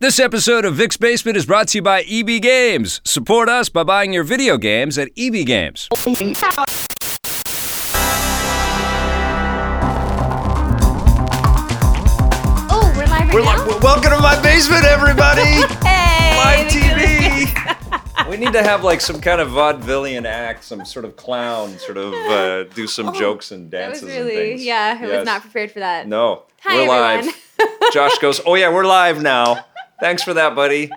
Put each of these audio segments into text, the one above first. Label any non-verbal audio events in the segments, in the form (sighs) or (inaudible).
This episode of Vic's Basement is brought to you by EB Games. Support us by buying your video games at EB Games. Oh, we're live right We're now. li- welcome to my basement, everybody. (laughs) hey, Live look at TV. we need to have like some kind of vaudevillian act, some sort of clown, sort of uh, do some jokes and Oh, That was dances and really, things. yeah, I Yes. was not prepared for that. No, Hi, we're everyone. live. (laughs) Josh goes, "Oh yeah, we're live now." Thanks for that, buddy.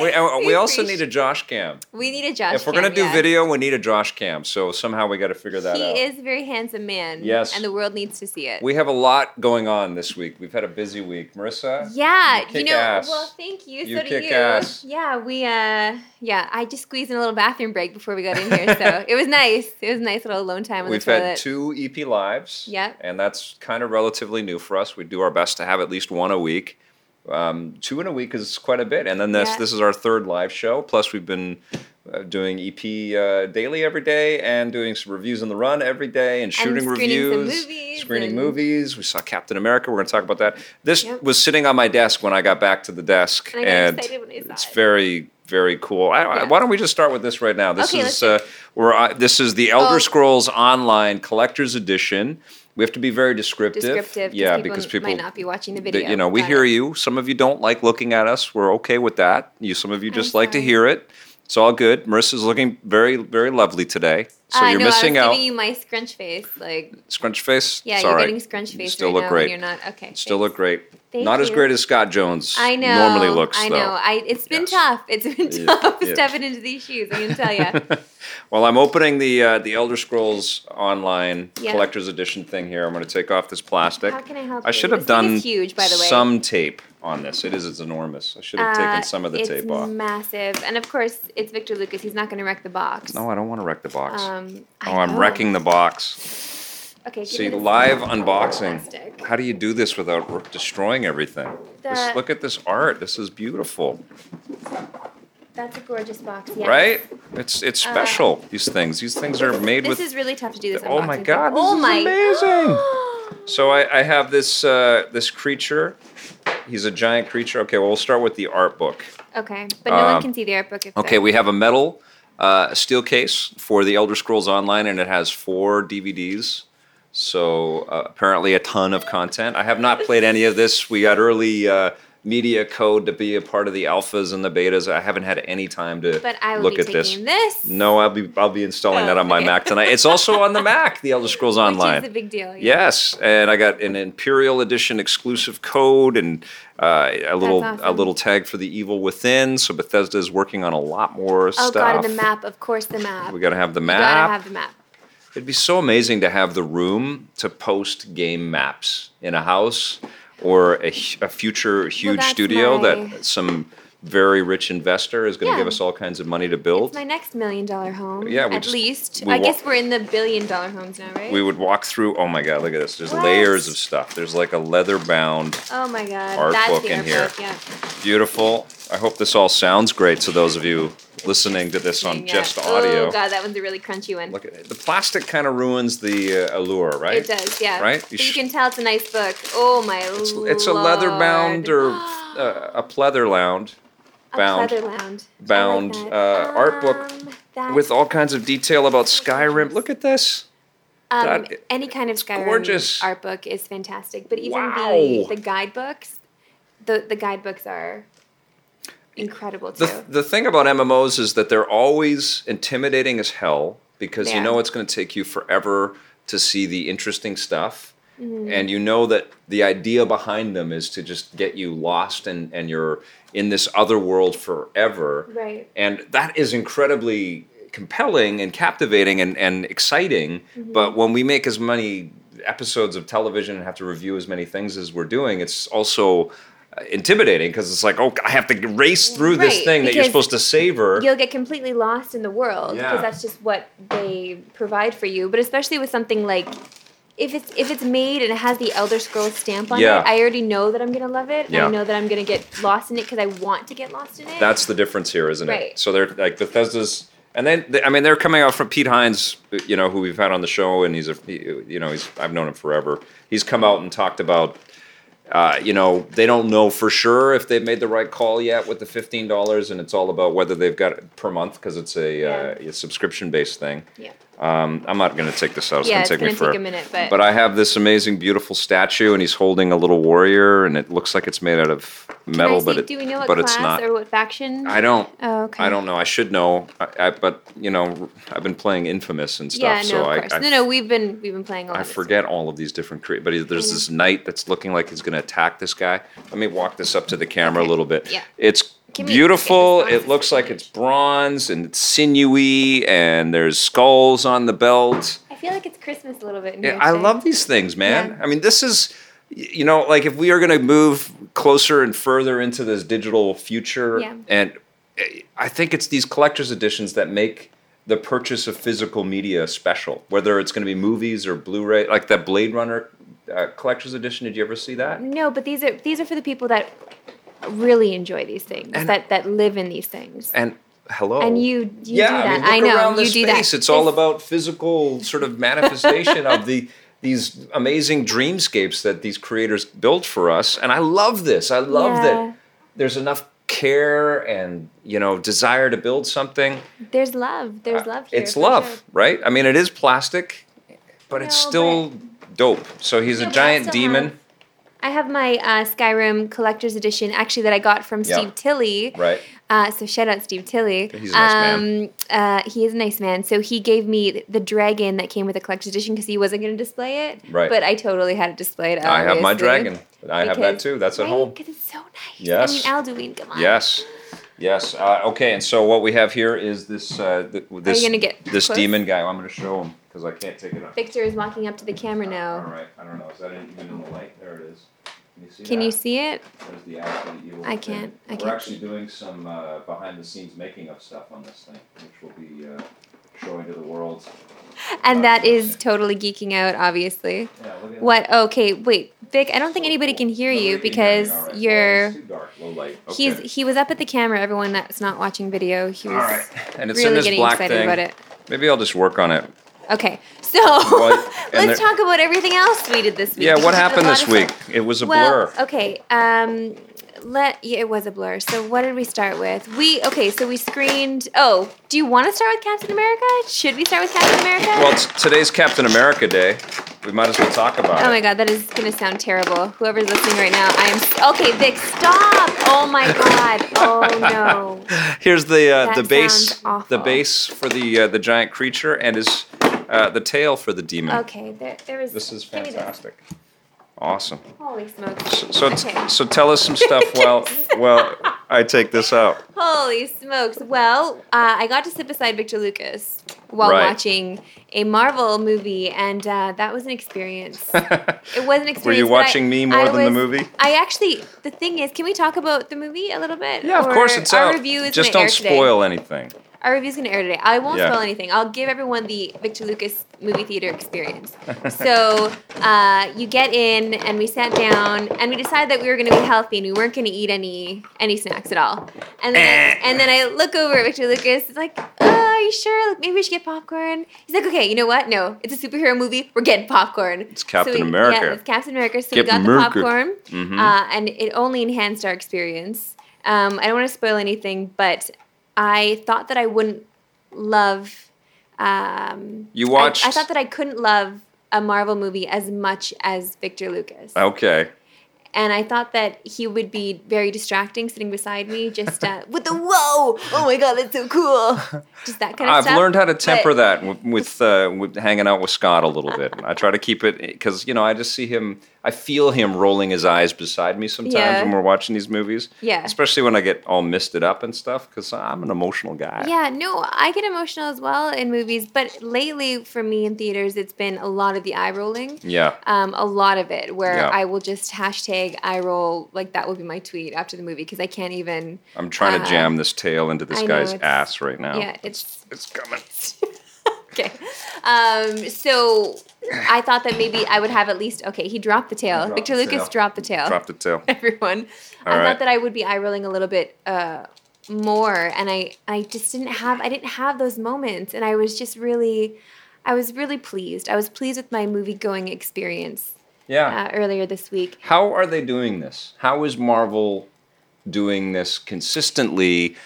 We, we also need a Josh cam. We need a Josh. If we're gonna cam, do yeah. video, we need a Josh cam. So somehow we got to figure that he out. He is a very handsome man. Yes. and the world needs to see it. We have a lot going on this week. We've had a busy week. Marissa? yeah, You you, know. ass. Well, thank you. You so do kick you. ass. Yeah, we. uh Yeah, I just squeezed in a little bathroom break before we got in here, so (laughs) it was nice. It was a nice little alone time We've had two EP lives. Yep. And that's kind of relatively new for us. We do our best to have at least one a week. Um, two in a week is quite a bit. And then this Yeah. this is our third live show. Plus, we've been uh, doing EP uh, daily every day and doing some reviews on the run every day and shooting screening reviews, movies screening and- movies. We saw Captain America. We're going to talk about that. This Yep. was sitting on my desk when I got back to the desk, And I and I it's it. very very cool. I, I- why don't we just start with this right now? This Okay, is uh, we're, uh, this is the Elder Oh. Scrolls Online Collector's Edition. We have to be very descriptive. Descriptive. yeah, people because people might not be watching the video. you know, we Got hear it. you. Some of you don't like looking at us. We're okay with that. You, some of you just like to hear it. It's all good. Marissa's looking very, very lovely today. So I you're know, missing I was out. giving you my scrunch face, like Scrunch face. yeah, It's you're right. getting scrunch face still right look great. you're not okay. Still thanks. look great. Thank Not as great as Scott Jones I know. normally looks. I though. know. I it's been Yes. tough. It's been Yeah, tough (laughs) yeah. stepping into these shoes. I can tell you. (laughs) well, I'm opening the uh, the Elder Scrolls Online Yeah. Collector's Edition thing here. I'm going to take off this plastic. How can I help I you? should have This done huge, by the way. some tape on this. It is. It's enormous. I should have Uh, taken some of the tape off. massive, and of course, it's Victor Lucas. He's not going to wreck the box. No, I don't want to wreck the box. Um, oh, I'm know. wrecking the box. Okay. give See, me this live plastic. unboxing. How do you do this without r- destroying everything? This, look at this art. This is beautiful, That's a gorgeous box. Yes. right? It's it's special. these things. These things are made with- This with. is really tough to do this. Oh my unboxing God, this oh is my. amazing. (gasps) So I, I have this uh, this creature. He's a giant creature. Okay, well we'll start with the art book. okay, but no Um, one can see the art book. If Okay, they're- we have a metal uh, steel case for the Elder Scrolls Online, and it has four DVDs. So uh, apparently, a ton of content. I have not played any of this. We got early uh, media code to be a part of the alphas and the betas. I haven't had any time to But I will look be at this. taking this. No, I'll be I'll be installing Oh, that on my okay. Mac tonight. It's also on the Mac, the Elder Scrolls Online. Which is a big deal. yeah. Yes, and I got an Imperial Edition exclusive code and uh, a little a little tag for the Evil Within. So Bethesda is working on a lot more Oh stuff. god, the map. Of course, the map. We got to have the map. gotta have the map. It'd be so amazing to have the room to post game maps in a house or a, a future huge that's studio my- that some very rich investor is going to Yeah. give us all kinds of money to build. It's my next million dollar home. Yeah, at just- least. I wa- guess we're in the billion dollar homes now, right? we would walk through. Oh my God! Look at this. There's What? layers of stuff. There's like a leather bound oh my god, art that's book in here. book, Yeah. Beautiful. I hope this all sounds great to those of you listening to this on Yeah. just audio. Oh god, that one's a really crunchy one. Look. The plastic kind of ruins the uh, allure, right? It does, yeah. Right? You you, can tell it's a nice book. Oh my It's, it's a leather bound or (gasps) uh, a pleather lound a bound pleather lounge. I like bound, that. uh, art book Um, with all kinds of detail about Skyrim. Look at this. um, that- any kind of Skyrim gorgeous. art book is fantastic. But even Wow. the the guidebooks, the the guidebooks are incredible too. The, the thing about MMOs is that they're always intimidating as hell because you know it's going to take you forever to see the interesting stuff. Mm-hmm. And you know that the idea behind them is to just get you lost and, and you're in this other world forever. Right. And that is incredibly compelling and captivating and, and exciting. Mm-hmm. But when we make as many episodes of television and have to review as many things as we're doing, it's also intimidating because it's like, oh, I have to race through this thing that you're supposed to savor. You'll get completely lost in the world because Yeah. that's just what they provide for you. But especially with something like if it's if it's made and it has the Elder Scrolls stamp on Yeah. it, I already know that I'm gonna love it. Yeah. I know that I'm gonna get lost in it because I want to get lost in it. That's the difference here, isn't Right. it? So they're like Bethesda's, and then they, I mean they're coming out from Pete Hines, you know, who we've had on the show, and he's a, you know, he's I've known him forever. He's come out and talked about Uh, you know, they don't know for sure if they've made the right call yet with the fifteen dollars, and it's all about whether they've got it per month because it's a, uh, a subscription based thing. Yeah. Um, I'm not going to take this out. It's Yeah, going to take me gonna forever. take a minute, but- but I have this amazing, beautiful statue, and he's holding a little warrior, and it looks like it's made out of metal, but it, do we know what but class it's not. or what faction? I don't. Oh, okay. I don't know. I should know. I, I, but you know, I've been playing Infamous and stuff, yeah, no, so I. I, no, no, we've been we've been playing all. I of forget all of these different. Cre- but he- there's this knight that's looking like he's going to attack this guy. Let me walk this up to the camera Okay. a little bit. Yeah. It's me- beautiful. It looks like it's bronze and it's sinewy, and there's skulls on the belt. I feel like it's Christmas a little bit. Yeah, I love these things, man. Yeah. I mean, this is, you know, like if we are going to move closer and further into this digital future, Yeah. and eh, I think it's these collector's editions that make the purchase of physical media special. Whether it's going to be movies or Blu-ray, like that Blade Runner uh, collector's edition. Did you ever see that? No, but these are these are for the people that really enjoy these things, And- that that live in these things. And hello. And you you yeah, do that. I, mean, I, know around you this do space. that. It's all about physical sort of manifestation of the these amazing dreamscapes that these creators built for us. And I love this. I love Yeah. that there's enough care and you know desire to build something. There's love. There's love here. Uh, it's love, sure. right? I mean, it is plastic, but it's No, still dope. So he's a giant demon. I have my uh, Skyrim collector's edition actually that I got from Yeah. Steve Tilley. Right. Uh, so shout out Steve Tilley. He's a nice man. Um, uh, he is a nice man. So he gave me the dragon that came with the collector's edition because he wasn't going to display it. Right. But I totally had it displayed. I have my dragon. I have that too. That's at right? home. Because it's so nice. Yes. I mean, Alduin, come on. Yes. Yes. Uh, okay. And so what we have here is this uh, th- this this close? demon guy. I'm going to show him because I can't take it up. Victor is walking up to the camera All now. right. I don't know. Is that even in the light? There it is. Can you see Can that? you see it? There's the absolute evil. I can't- I We're can't. actually doing some uh, behind the scenes making of stuff on this thing, which we'll be uh, showing to the world. And that is totally geeking out, obviously. Yeah, look at What? Okay, wait, Vic. I don't think anybody can hear you Nobody can hear me. because you're. Too dark. Low light. He's he was up at the camera. Everyone that's not watching video, he was All right. And it's in really this getting black excited thing. about it. Maybe I'll just work on it. Okay, so (laughs) let's talk about everything else we did this week. Yeah, what we had a happened this week? It was a well, blur. okay. Um, let yeah, it was a blur. So what did we start with? We okay. So we screened. Oh, do you want to start with Captain America? Should we start with Captain America? Well, it's, today's Captain America Day. We might as well talk about Oh it. Oh my god, that is gonna sound terrible. Whoever's listening right now, I am. Okay, Vic, stop! Oh my (laughs) god. Oh no. Here's the uh, the base awful. the base for the uh, the giant creature and his uh, the tail for the demon. Okay, there, there is. This is give me this. fantastic. Awesome. Holy smokes. So so, Okay. so tell us some stuff (laughs) while while I take this out. Holy smokes. Well, uh, I got to sit beside Victor Lucas while Right. watching a Marvel movie, and uh, that was an experience. (laughs) It was an experience. Were you but I- watching me more I than the was- movie? I actually, the thing is, can we talk about the movie a little bit? Yeah, of Or course it's our out. Review is Just don't spoil anything. Our review's going to air today. I won't Yeah. spoil anything. I'll give everyone the Victor Lucas movie theater experience. (laughs) so uh, you get in, and we sat down, and we decided that we were going to be healthy, and we weren't going to eat any any snacks at all. And then I, and then I look over at Victor Lucas. It's like, oh, are you sure? Like, maybe we should get popcorn. He's like, okay, you know what? No, it's a superhero movie. We're getting popcorn. It's Captain we, America. Yeah, it's Captain America. So Captain we got America. the popcorn, Mhm. uh, and it only enhanced our experience. Um, I don't want to spoil anything, but I thought that I wouldn't love. Um, You I- I, thought that I couldn't love a Marvel movie as much as Victor Lucas, Okay. And I thought that he would be very distracting sitting beside me, just uh, (laughs) with the whoa, oh my god, that's so cool, just that kind of I've stuff. learned how to temper But- that with with, uh, with hanging out with Scott a little bit. I try to keep it because you know I just see him. I feel him rolling his eyes beside me sometimes Yeah. when we're watching these movies. Yeah. Especially when I get all misted up and stuff because I'm an emotional guy. Yeah, no, I get emotional as well in movies, but lately for me in theaters, it's been a lot of the eye rolling. Yeah. Um, a lot of it where Yeah. I will just hashtag eye roll, like that will be my tweet after the movie because I can't even. I'm trying to Uh, jam this tail into this know, guy's ass right now. Yeah, it's It's coming. (laughs) okay. Um, so I thought that maybe I would have at least. Okay, he dropped the tail. dropped Victor the Lucas tail. dropped the tail. Dropped the tail. (laughs) Everyone. I All right. thought that I would be eye rolling a little bit uh, more, and I I just didn't have I didn't have those moments, and I was just really, I was really pleased. I was pleased with my movie going experience. Yeah. uh, earlier this week. How are they doing this? How is Marvel doing this consistently?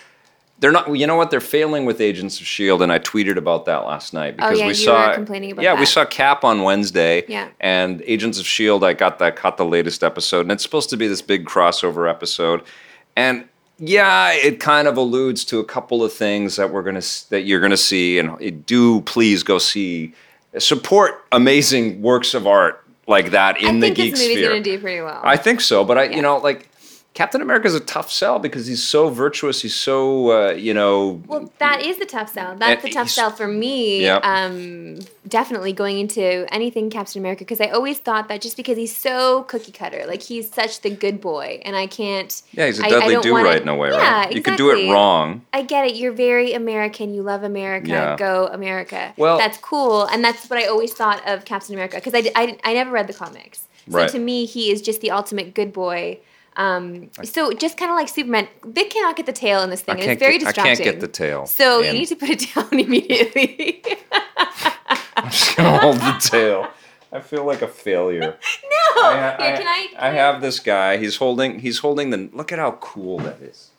They're not. You know what? They're failing with Agents of Shield, and I tweeted about that last night because Oh, yeah, we you saw. were complaining about yeah, we saw Cap on Wednesday. Yeah. And Agents of Shield, I got that. Caught the latest episode, and it's supposed to be this big crossover episode, and. Yeah, it kind of alludes to a couple of things that we're gonna that you're gonna see, and do please go see, support amazing works of art like that in I the think geek this movie's sphere. going to do pretty well. I think so, but I, Yeah. you know, like Captain America's a tough sell because he's so virtuous. He's so, uh, you know, Well, that is the tough sell. That's the tough sell for me. Yep. Um, definitely going into anything Captain America because I always thought that just because he's so cookie cutter, like he's such the good boy, and I can't. yeah, he's a I- I don't do wanna- right in a way, Yeah, right? You could do it wrong. I get it. You're very American. You love America. Yeah. Go America. Well- that's cool, and that's what I always thought of Captain America because I, I, I never read the comics. So Right. to me, he is just the ultimate good boy. Um, so just kind of like Superman, Vic cannot get the tail in this thing, it's very get, I distracting. can't get the tail. So you need to put it (laughs) down immediately. (laughs) I'm just gonna hold the tail. I feel like a failure. (laughs) no. I, Here, can I? I have this guy. He's holding. He's holding the. Look at how cool that is.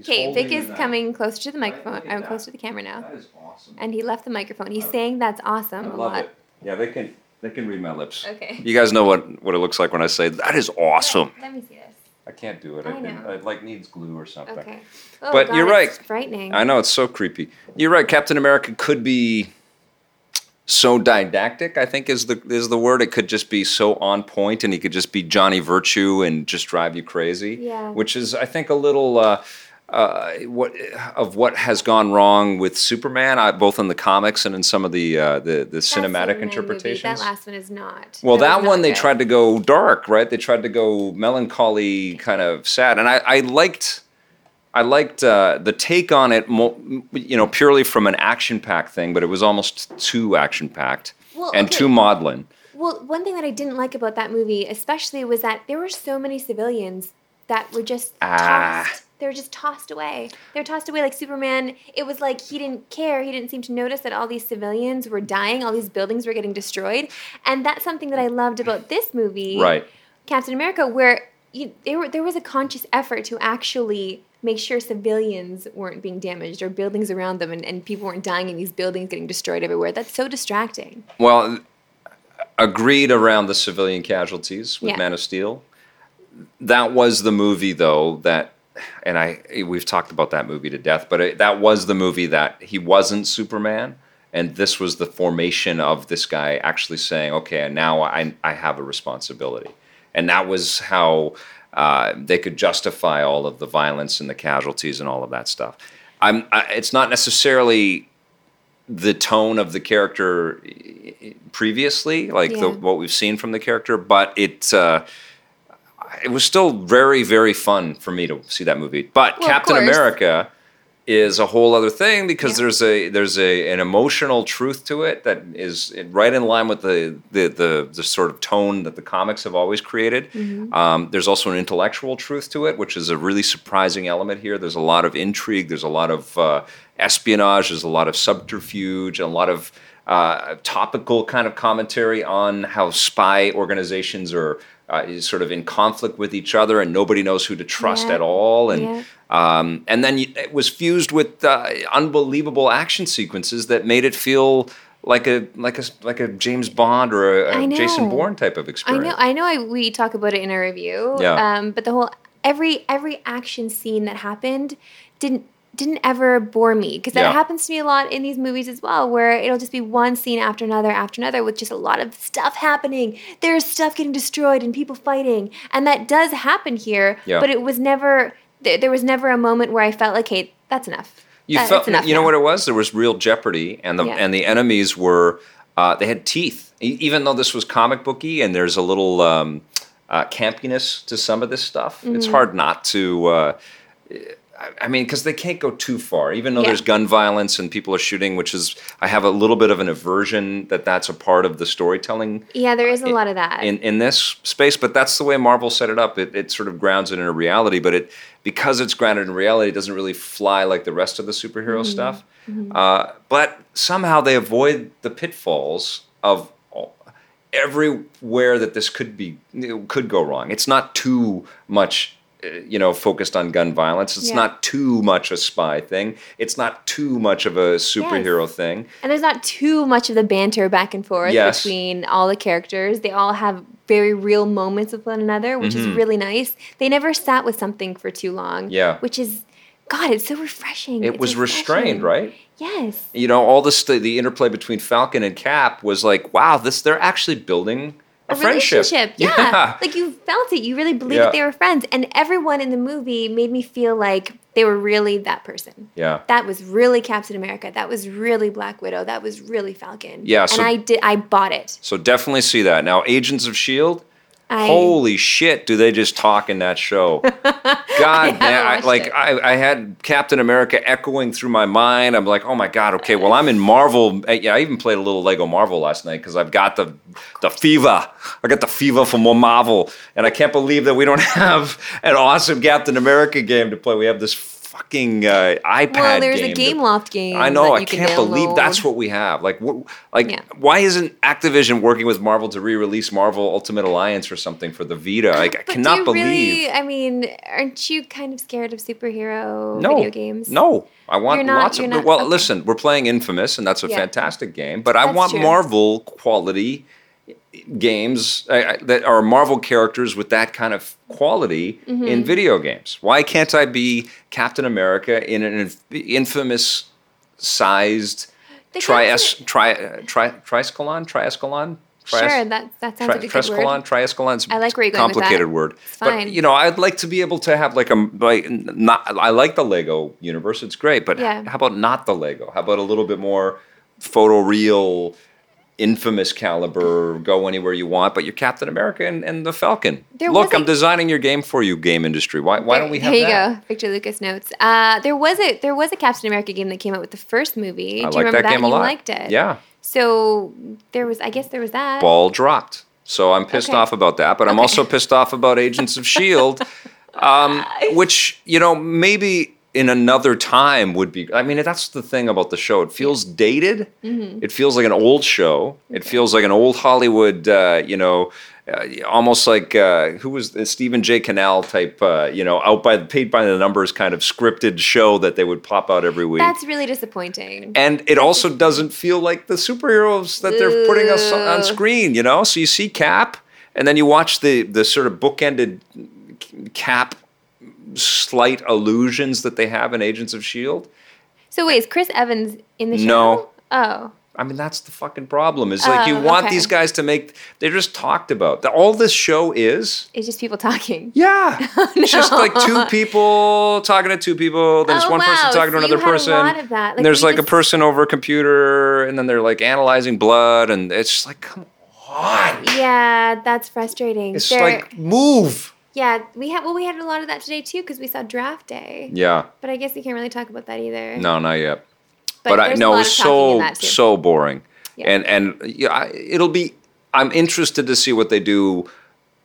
Okay, Vic is coming closer to the microphone. I'm that. close to the camera now, That is awesome. and he left the microphone. He's saying that's awesome I a love lot. it. Yeah, they can. They can read my lips. Okay. You guys know what what it looks like when I say that is awesome. Let me see this. I can't do it. I It, it, know. it like needs glue or something. Okay. Oh, But God, you're it's right. Frightening. I know it's so creepy. You're right. Captain America could be so didactic. I think is the is the word. It could just be so on point, and he could just be Johnny Virtue and just drive you crazy. Yeah. Which is, I think, a little. Uh, uh, what of what has gone wrong with Superman, uh, both in the comics and in some of the uh, the, the cinematic Superman movie, interpretations. that last one is not. Well, was that one they good. tried to go dark, right? They tried to go melancholy, kind of sad, and I, I liked, I liked uh, the take on it, mo- you know, purely from an action-packed thing, but it was almost too action-packed Well, and okay. too maudlin. Well, one thing that I didn't like about that movie, especially, was that there were so many civilians that were just Ah. tossed. They were just tossed away. They were tossed away like Superman. It was like he didn't care. He didn't seem to notice that all these civilians were dying. All these buildings were getting destroyed. And that's something that I loved about this movie, Right. Captain America, where you, there, were, there was a conscious effort to actually make sure civilians weren't being damaged or buildings around them and, and people weren't dying in these buildings getting destroyed everywhere. That's so distracting. Well, agreed around the civilian casualties with Yeah. Man of Steel. That was the movie, though, that, and I we've talked about that movie to death, but it, that was the movie that he wasn't Superman, and this was the formation of this guy actually saying, "Okay, now I I have a responsibility," and that was how. Uh, they could justify all of the violence and the casualties and all of that stuff. I'm. I, it's not necessarily the tone of the character previously, like the, what we've seen from the character, but it uh, it was still very very fun for me to see that movie. But Well, Captain. America is a whole other thing because Yeah. there's a there's a an emotional truth to it that is right in line with the the the, the sort of tone that the comics have always created. Mm-hmm. Um, there's also an intellectual truth to it, which is a really surprising element here. There's a lot of intrigue. There's a lot of uh, espionage. There's a lot of subterfuge. and A lot of uh, topical kind of commentary on how spy organizations are uh, is sort of in conflict with each other, and nobody knows who to trust Yeah. at all. And Yeah. um, and then it was fused with uh, unbelievable action sequences that made it feel like a like a like a James Bond or a Jason. Bourne type of experience. I know. I know. I, we talk about it in our review. Yeah. Um, but the whole every every action scene that happened didn't didn't ever bore me because that Yeah. happens to me a lot in these movies as well, where it'll just be one scene after another after another with just a lot of stuff happening. There's stuff getting destroyed and people fighting, and that does happen here. Yeah. But it was never. There, there was never a moment where I felt like, "Hey, that's enough." You That- felt, enough you know now. what it was? There was real jeopardy, and the Yeah. and the enemies were uh, they had teeth. E- even though this was comic booky, and there's a little um, uh, campiness to some of this stuff, it's Mm-hmm. hard not to. Uh, I- mean, because they can't go too far. Even though Yeah. there's gun violence and people are shooting, which is I have a little bit of an aversion that that's a part of the storytelling Yeah, there is a lot of that. in, in this space, but that's the way Marvel set it up. It, it sort of grounds it in a reality, but it because it's grounded in reality, it doesn't really fly like the rest of the superhero stuff. Uh, but somehow they avoid the pitfalls of everywhere that this could be could go wrong. It's not too much uh, you know focused on gun violence. It's Yeah. not too much a spy thing. It's not too much of a superhero thing. And there's not too much of the banter back and forth Yes. between all the characters. They all have very real moments with one another, which is really nice. They never sat with something for too long. Mm-hmm. Yeah. Which is, God, it's so refreshing. It It's was restrained, right? Yes. You know, all this the interplay between Falcon and Cap was like, wow, this they're actually building a, A friendship. relationship. Yeah. Like you felt it. You really believed Yeah. that they were friends. And everyone in the movie made me feel like they were really that person. yeah. That was really Captain America. That was really Black Widow. That was really Falcon. Yeah, so- and I did. I bought it. So definitely see that. Now, Agents of Shield. I, Holy shit! Do they just talk in that show? (laughs) God, man! I, like it. I, I had Captain America echoing through my mind. I'm like, oh my god. Okay, well, I'm in Marvel. Uh, Yeah, I even played a little Lego Marvel last night because I've got the the fever. I got the fever for more Marvel, and I can't believe that we don't (laughs) have an awesome Captain America game to play. We have this fucking uh, iPad. Well, there's game a Game Loft game. I know. that I can can't believe that's what we have. Like, what? Like, Yeah. why isn't Activision working with Marvel to re-release Marvel Ultimate Alliance or something for the Vita? Like, I cannot believe. Really, I mean, aren't you kind of scared of superhero no video games? No, I want You're not- lots of. not- well, okay. listen, we're playing Infamous, and that's a Yeah. fantastic game. But I want true. Marvel quality games uh, uh, that are Marvel characters with that kind of quality Mm-hmm. in video games. Why can't I be Captain America in an inf- infamous sized Captain- tri tri Triskelion Triskelion Sure, that that sounds Tri- like a good word. Triskelion's I like where you're going with that. complicated word. It's But fine. you know, I'd like to be able to have like a like not. I like the Lego universe; it's great. But Yeah. how about not the Lego? How about a little bit more photoreal, infamous caliber? Go anywhere you want, but you're Captain America and, and the Falcon. There Look, I'm designing your game for you, game industry. Why why don't we have that? there you that? go, Victor Lucas notes. Uh, there was a there was a Captain America game that came out with the first movie. I Do you remember that game a You liked it. Yeah. So there was, I guess there was that. ball dropped. So I'm pissed Okay. off about that, but I'm also pissed off about Agents of Shield, (laughs) um, which you know maybe in another time would be. I mean, that's the thing about the show. It feels dated. Mm-hmm. It feels like an old show. It feels like an old Hollywood. Uh, you know. Uh, almost like uh, who was the Stephen J. Cannell type, uh, you know, out by paid by the numbers kind of scripted show that they would pop out every week. That's really disappointing. And it also doesn't feel like the superheroes that they're putting us on screen, you know? So you see Cap, and then you watch the, the sort of bookended Cap slight allusions that they have in Agents of S.H.I.E.L.D. So wait, is Chris Evans in the show? No. Oh. I mean, that's the fucking problem. Is like you Oh, want okay. these guys to make, they're just talked about. All this show is. It's just people talking. (laughs) Yeah, (laughs) it's just like two people talking to two people. Then there's Oh, one person wow. talking to So another you had a person. lot of that. and Like, there's like a person over a computer, and then they're like analyzing blood, and it's just like, come on, Yeah, that's frustrating. it's There- like move. Yeah, we had well, we had a lot of that today too because we saw Draft Day. Yeah, But I guess you can't really talk about that either. no, not yet. But, I there's a know it's of talking in so so boring, Yeah. and and yeah, I- it'll be. I'm interested to see what they do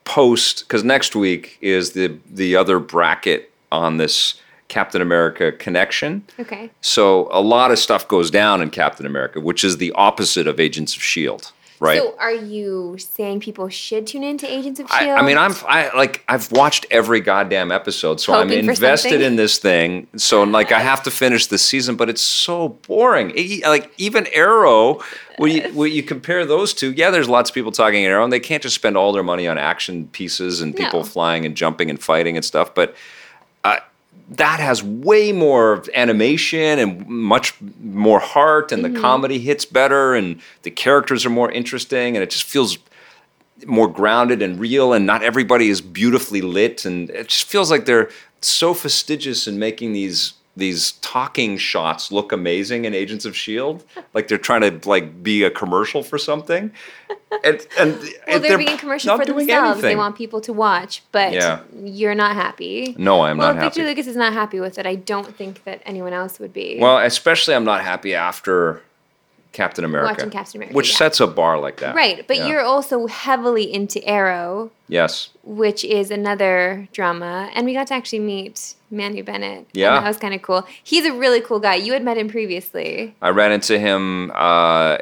post because next week is the the other bracket on this Captain America connection. Okay. So a lot of stuff goes down in Captain America, which is the opposite of Agents of Shield, right? So are you saying people should tune into Agents of Shield? I mean, I'm I like I've watched every goddamn episode, so I'm invested in this thing. So (laughs) like I have to finish the season, but it's so boring. E- like even Arrow, when you when you compare those two, yeah, there's lots of people talking Arrow, and they can't just spend all their money on action pieces and people No. flying and jumping and fighting and stuff, but. That has way more animation and much more heart, and Mm-hmm. the comedy hits better, and the characters are more interesting, and it just feels more grounded and real and not everybody is beautifully lit and it just feels like they're so fastidious in making these these talking shots look amazing in Agents of Shield like they're trying to like be a commercial for something and and well, and they're, being a commercial for themselves. They want people to watch, but Yeah. you're not happy. no I'm well, not if Victor happy Lucas is not happy with it, I don't think that anyone else would be. well especially I'm not happy after Captain America. Watching Captain America, Which yeah. sets a bar like that. Right, but Yeah. you're also heavily into Arrow, Yes. which is another drama, and we got to actually meet Manu Bennett. and Yeah. that was kind of cool. He's a really cool guy. You had met him previously. I ran into him. Uh,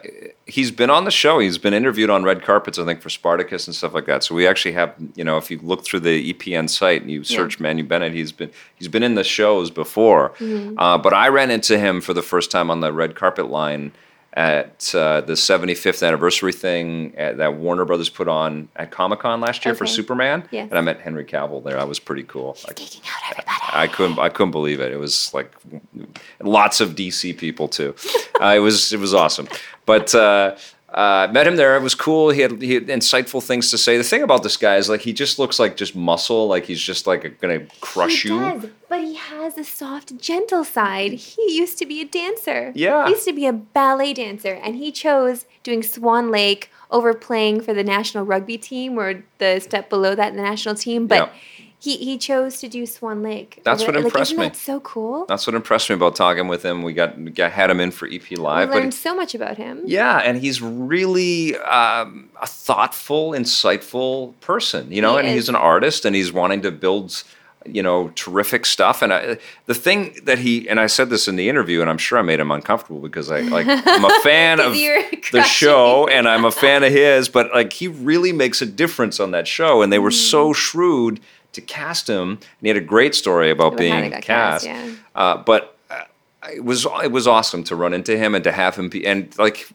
he's been on the show. He's been interviewed on red carpets, I think, for Spartacus and stuff like that. So we actually have, you know, if you look through the EPN site and you search Manu Bennett, he's been he's been in the shows before. Uh, but I ran into him for the first time on the red carpet line at uh, the 75th anniversary thing at, that Warner Brothers put on at Comic Con last year for Superman. Yes. And I met Henry Cavill there. That was pretty cool. Like, Taking out everybody. I couldn't I couldn't believe it. It was like lots of DC people too. (laughs) Uh, it was it was awesome. But uh, uh, met him there. It was cool. He had he had insightful things to say. The thing about this guy is like he just looks like just muscle. Like he's just like gonna crush he you. does, but he has a soft, gentle side. He used to be a dancer. Yeah. He used to be a ballet dancer, and he chose doing Swan Lake over playing for the national rugby team or the step below that in the national team. But Yeah. He, he chose to do Swan Lake. That's what like, impressed me. That so cool. That's what impressed me about talking with him. We got, got had him in for EP Live, but learned so much about him. Yeah, and he's really um, a thoughtful, insightful person, you know, He and is. he's an artist and he's wanting to build, you know, terrific stuff. And I, the thing that he, and I said this in the interview, and I'm sure I made him uncomfortable because I, like, I'm a (laughs) fan of the show (laughs) and I'm a fan of his, but like, he really makes a difference on that show. And they were Mm-hmm. so shrewd to cast him, and he had a great story about About how they being cast. cast, yeah. Uh, but uh, it was it was awesome to run into him and to have him be and like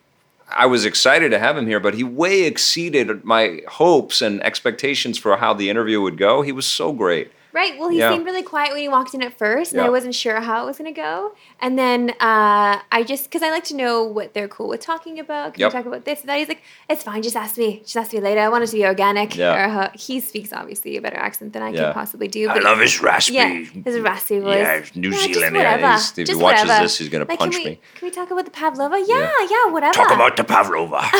I was excited to have him here, but he way exceeded my hopes and expectations for how the interview would go. He was so great. Right. Well, he Yeah. seemed really quiet when he walked in at first, and Yeah. I wasn't sure how it was going to go. And then uh, I just, because I like to know what they're cool with talking about. Can Yep. we talk about this and that? He's like, it's fine. Just ask me. Just ask me later. I want it to be organic. Yeah. Or, uh, he speaks obviously a better accent than I Yeah. can possibly do. I love his raspy. Yeah, his raspy voice. Yeah, New just Zealand. Yeah, he's- if he just watches whatever. this, he's gonna Like, punch can we, me. Can we talk about the Pavlova? Yeah, yeah, whatever. Talk about the Pavlova. (laughs)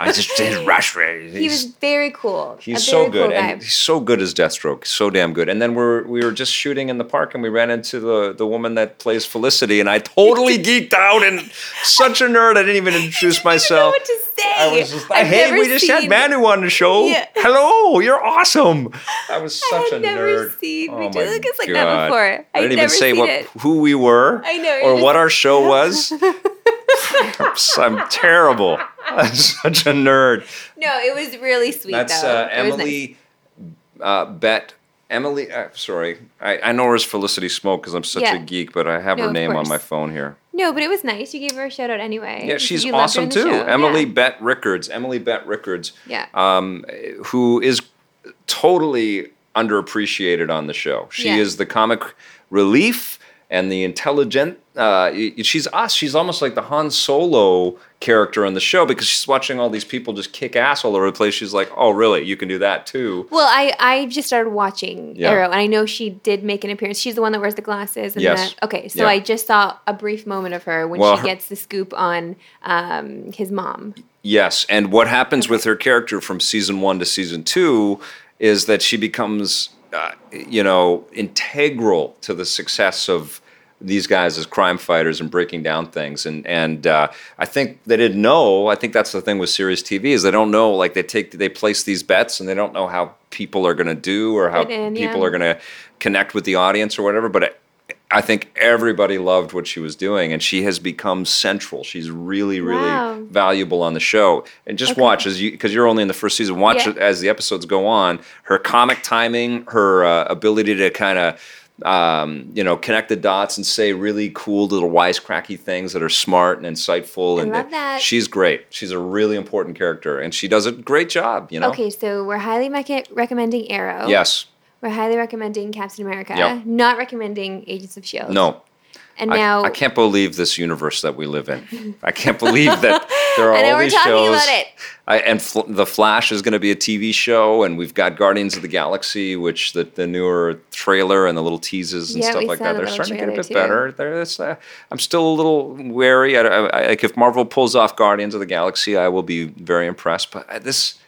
I just his raspy. He was very cool. He's a so good, cool and he's so good as Deathstroke, so damn good. And then we're we were just shooting in the park, and we ran into the the woman that plays Felicity, and I totally (laughs) geeked out and such a nerd. I didn't even introduce I don't know myself. what to say. I was just like, I've hey, we just had Manu on the show. Yeah. Hello, you're awesome. I was such I a never nerd. seen oh my like that before. I I'd didn't even say what it. who we were I know, or what our show was. (laughs) I'm terrible. (laughs) I'm such a nerd. No, it was really sweet That's though. uh, was nice. Emily uh, Bett. Emily, uh, sorry, I, I know her as Felicity Smoak because I'm such Yeah. a geek, but I have No, her name on my phone here. No, but it was nice. You gave her a shout out anyway. Yeah, she's you loved her awesome too. show. Emily Yeah. Bett Rickards. Emily Bett Rickards. Yeah. Um, who is totally underappreciated on the show. She Yeah. is the comic relief and the intelligent. Uh, she's us. She's almost like the Han Solo character on the show because she's watching all these people just kick ass all over the place. She's like, oh, really? You can do that too. Well, I I just started watching Yeah. Arrow, and I know she did make an appearance. She's the one that wears the glasses. And Yes. Okay, so Yeah. I just saw a brief moment of her when Well, she her- gets the scoop on um, his mom. Yes, and what happens with her character from season one to season two is that she becomes, uh, you know, integral to the success of these guys as crime fighters and breaking down things. And and uh, I think they didn't know. I think that's the thing with series TV is they don't know. Like they take they place these bets and they don't know how people are going to do or how in, people yeah. are going to connect with the audience or whatever. But. I, I think everybody loved what she was doing, and she has become central. She's really, really Wow. valuable on the show. And just Okay. watch as you because you're only in the first season. Watch Yeah. as the episodes go on. Her comic timing, her uh, ability to kind of um, you know connect the dots and say really cool little wisecracky things that are smart and insightful. I and love that. she's great. She's a really important character, and she does a great job. You know. Okay, so we're highly recommending Arrow. Yes. We're highly recommending Captain America. Yep. Not recommending Agents of Shield. No. And I- now I, can't believe this universe that we live in. I can't believe that (laughs) there are all these shows. about it. I, and Fl- the Flash is going to be a TV show, and we've got Guardians of the Galaxy, which the, the newer trailer and the little teases and Yeah, stuff like that. They're starting to get a bit too. better. There, it's, uh, I'm still a little wary. I, I, I- like if Marvel pulls off Guardians of the Galaxy, I will be very impressed. But uh, this,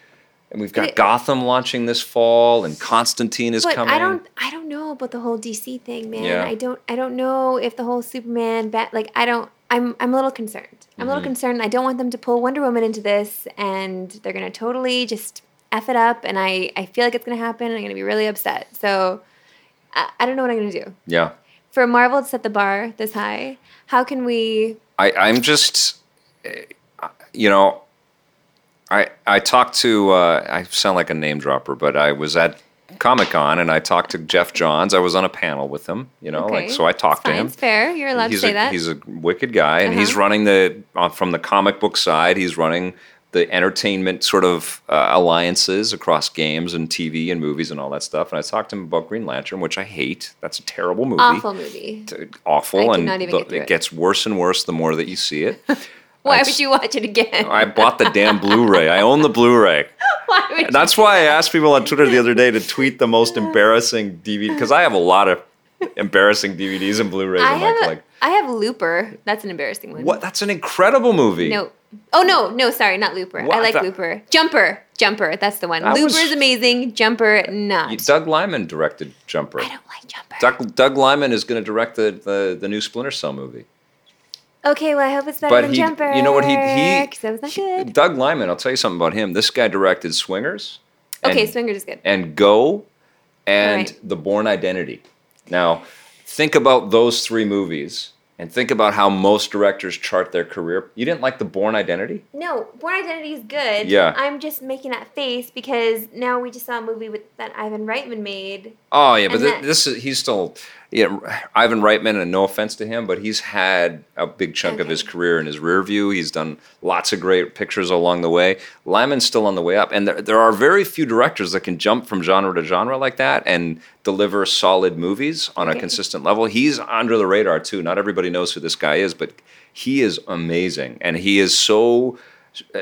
and we've got It- Gotham launching this fall, and Constantine is but coming. I don't I don't know about the whole DC thing, man. Yeah. I don't I don't know if the whole Superman bat like I don't I'm I'm a little concerned. I'm a little concerned. I don't want them to pull Wonder Woman into this, and they're gonna totally just f it up. And I I feel like it's gonna happen. And I'm gonna be really upset. So I, I don't know what I'm gonna do. Yeah. For Marvel to set the bar this high, how can we? I, I'm just, eh, you know, I I talked to. Uh, I sound like a name dropper, but I was at Comic Con and I talked to Geoff Johns. I was on a panel with him. You know, like so I talked to him. It's fair. You're allowed he's to say a, that. He's a wicked guy, and he's Uh-huh. running the uh, from the comic book side. He's running the entertainment sort of uh, alliances across games and TV and movies and all that stuff. And I talked to him about Green Lantern, which I hate. That's a terrible movie. Awful movie. T- Awful, I and the- it it. gets worse and worse the more that you see it. (laughs) Why would you watch it again? I bought the damn Blu-ray. I own the Blu-ray. (laughs) Why? That's why I asked people on Twitter the other day to tweet the most embarrassing DVD because I have a lot of embarrassing DVDs and Blu-rays I in my have collection. I have Looper. That's an embarrassing one. What? That's an incredible movie. No. Oh no, no, sorry, not Looper. I like the- Looper. Jumper. Jumper. That's the one. That Looper was- is amazing. Jumper not. Doug Liman directed Jumper. I don't like Jumper. Doug, Doug Liman is going to direct the, the the new Splinter Cell movie. Okay, well I hope it's better But than he, Jumper. you know what he he, 'cause that was not he- good. Doug Liman. I'll tell you something about him. This guy directed Swingers. okay, and- Swingers is good. and Go and Right. The Bourne Identity. Now, think about those three movies and think about how most directors chart their career. You didn't like The Bourne Identity? No, Bourne Identity is good. Yeah. I'm just making that face because now we just saw a movie with that Ivan Reitman made. Oh yeah, but th- that- this is he's still yeah, Ivan Reitman, and no offense to him, but he's had a big chunk of his career in his rear view. He's done lots of great pictures along the way. Liman's still on the way up, and there, there are very few directors that can jump from genre to genre like that and deliver solid movies on a consistent level. He's under the radar too. Not everybody knows who this guy is, but he is amazing, and he is so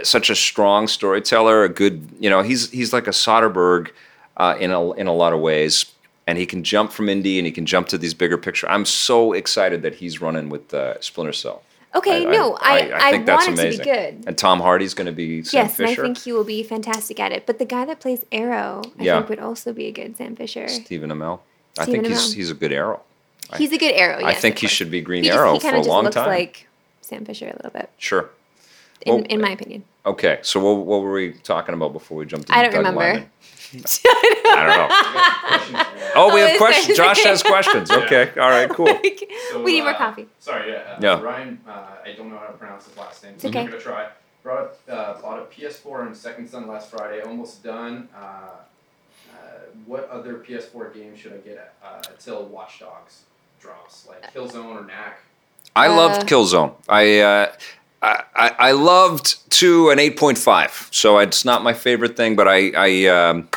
such a strong storyteller. A good, you know, he's he's like a Soderbergh uh, in a in a lot of ways, and he can jump from indie and he can jump to these bigger picture. I'm so excited that he's running with uh, Splinter Cell. Okay, no, I, I, want it to be good. And Tom Hardy's going to be Sam yes, and I think he will be fantastic at it. But the guy that plays Arrow, I Yeah. think would also be a good Sam Fisher. Stephen Amell. I think he's Amell. he's a good Arrow. He's a good Arrow. I think he should be Green He just- Arrow he for a just long looks time. like Sam Fisher a little bit, sure. in, Well, in my opinion. Okay, so what, what were we talking about before we jumped into I don't Doug remember. Liman? I don't know. (laughs) Oh, we have questions. Josh has questions. Okay, all right, cool. (laughs) So, we need more uh, coffee. Sorry, yeah. Uh, Yeah. Ryan, uh, I don't know how to pronounce his last name. It's so okay. I'm gonna try. Brought uh, bought a PS4 and Second Son last Friday. Almost done. Uh, uh, what other PS4 game should I get uh, until Watch Dogs drops? Like Killzone or Knack? I Uh, loved Killzone. I, uh, I I I loved eight point five. So it's not my favorite thing, but I I um,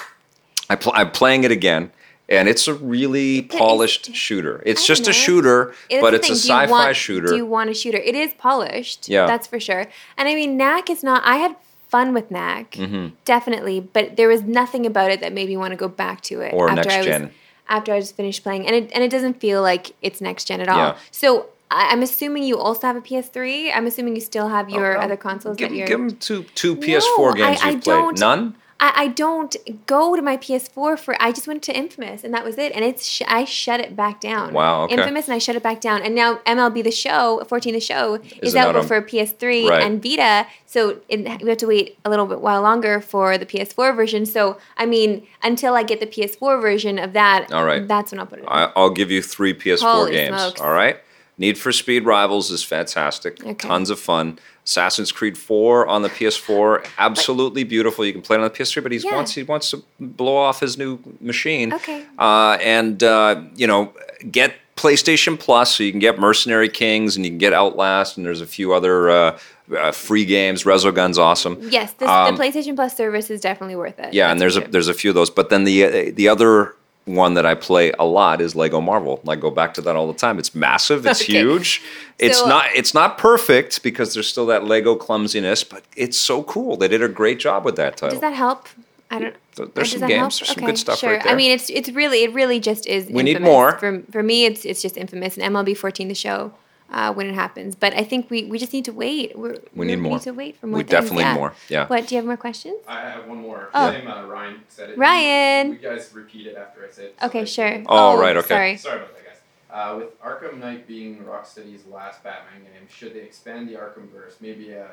I pl- I'm playing it again, and it's a really polished (laughs) shooter. It's just a shooter, It but it's a sci-fi want- shooter. Do you want a shooter? It is polished. Yeah. That's for sure. And I mean, Knack is not. I had fun with Knack, Mhm. definitely, but there was nothing about it that made me want to go back to it. Or after next I was, gen. After I just finished playing, and it and it doesn't feel like it's next gen at all. Yeah. So. I- I'm assuming you also have a PS3. I'm assuming you still have your Oh, other consoles Give, that you're. give them two two PS4 No, games I- you've I played. don't- None. I, I don't go to my PS4 for. I just went to Infamous and that was it. And it's sh- I shut it back down. Wow, okay. Infamous and I shut it back down. And now MLB the Show, 14 the Show, is Isn't out for PS3 Right. and Vita. So it, we have to wait a little bit while longer for the PS4 version. So I mean, until I get the PS4 version of that, All right. that's when I'll put it. in. I, I'll give you three PS4 Holy games. smokes. All right. Need for Speed Rivals is fantastic. Okay. Tons of fun. Assassin's Creed 4 on the PS4, absolutely beautiful. You can play it on the PS3, but he Yeah. wants he wants to blow off his new machine. Okay. Uh, and uh, you know, get PlayStation Plus so you can get Mercenary Kings and you can get Outlast and there's a few other uh, uh, free games. Resogun's awesome. yes, this, um, the PlayStation Plus service is definitely worth it. Yeah, and there's a there's a few of those, but then the uh, the other one that I play a lot is Lego Marvel. I go back to that all the time. It's massive. It's Okay. huge. It's So- not it's not perfect because there's still that Lego clumsiness, but it's so cool. They did a great job with that title. Does that help? I don't. Th- there's does some that games. help? There's some Okay, good stuff sure. right there. I mean, it's it's really it really just is. We need more. For for me, it's it's just infamous and MLB 14 the show uh, when it happens. But I think we we just need to wait. We're, We need we more. need to wait for more. We things, definitely yeah. more, yeah. What? Do you have more questions? I have one more. Oh. His name, uh, Ryan said it. Ryan. You guys repeat it after I say it. so Okay, I- sure. Oh, right, okay. Sorry. Sorry about that, guys. Uh, with Arkham Knight being Rocksteady's last Batman game, should they expand the Arkhamverse? Maybe a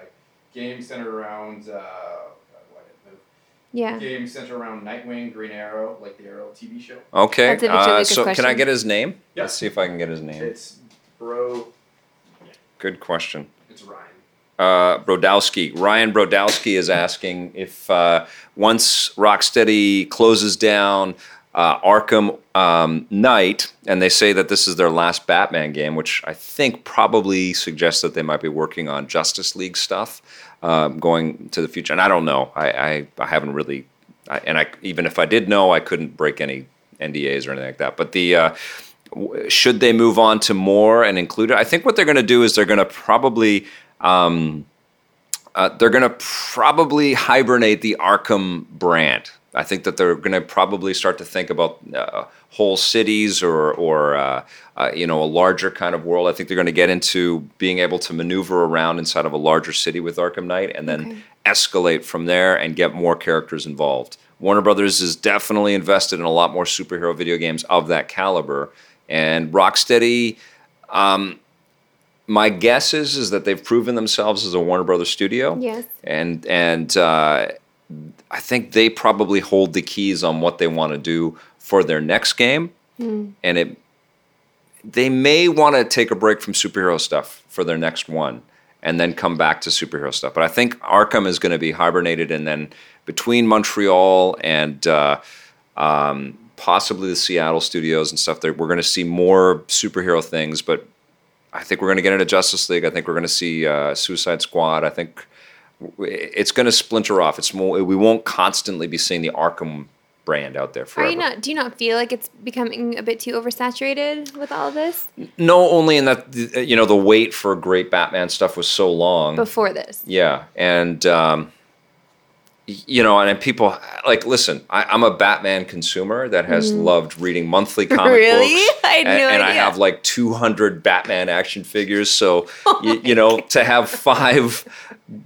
game centered around uh, what the Yeah. game centered around Nightwing, Green Arrow, like the Arrow TV show. Okay. That's a Uh, Lucas so can I get his name? Yeah. Let's see if I can get his name. It's Bro. Good question. It's Ryan. uh, Brodowski. Ryan Brodowski is asking if uh, once Rocksteady closes down uh, Arkham um, Knight, and they say that this is their last Batman game, which I think probably suggests that they might be working on Justice League stuff um, going to the future. And I don't know. I, I, I haven't really, I, and I even if I did know, I couldn't break any NDAs or anything like that. But the uh, should they move on to more and include it? I think what they're going to do is they're going to probably um, uh, they're going to probably hibernate the Arkham brand. I think that they're going to probably start to think about uh, whole cities or, or uh, uh, you know, a larger kind of world. I think they're going to get into being able to maneuver around inside of a larger city with Arkham Knight, and then escalate from there and get more characters involved. Warner Brothers is definitely invested in a lot more superhero video games of that caliber, and Rocksteady. Um, my guess is is that they've proven themselves as a Warner Brothers studio Yes. and and uh, I think they probably hold the keys on what they want to do for their next game, and it they may want to take a break from superhero stuff for their next one, and then come back to superhero stuff. But I think Arkham is going to be hibernated, and then between Montreal and uh, um, possibly the Seattle studios and stuff, there we're going to see more superhero things, but. I think we're going to get into Justice League. I think we're going to see uh, Suicide Squad. I think it's going to splinter off. It's more. We won't constantly be seeing the Arkham brand out there Are you not? Do you not feel like it's becoming a bit too oversaturated with all of this No, only in that you know the wait for great Batman stuff was so long. before this? Yeah, and um, you know, and people like listen. I, I'm a Batman consumer that has loved reading monthly comic Mm. Really? books. (laughs) I and, no and I have like 200 Batman action figures. So (laughs) Oh you, you know, to have five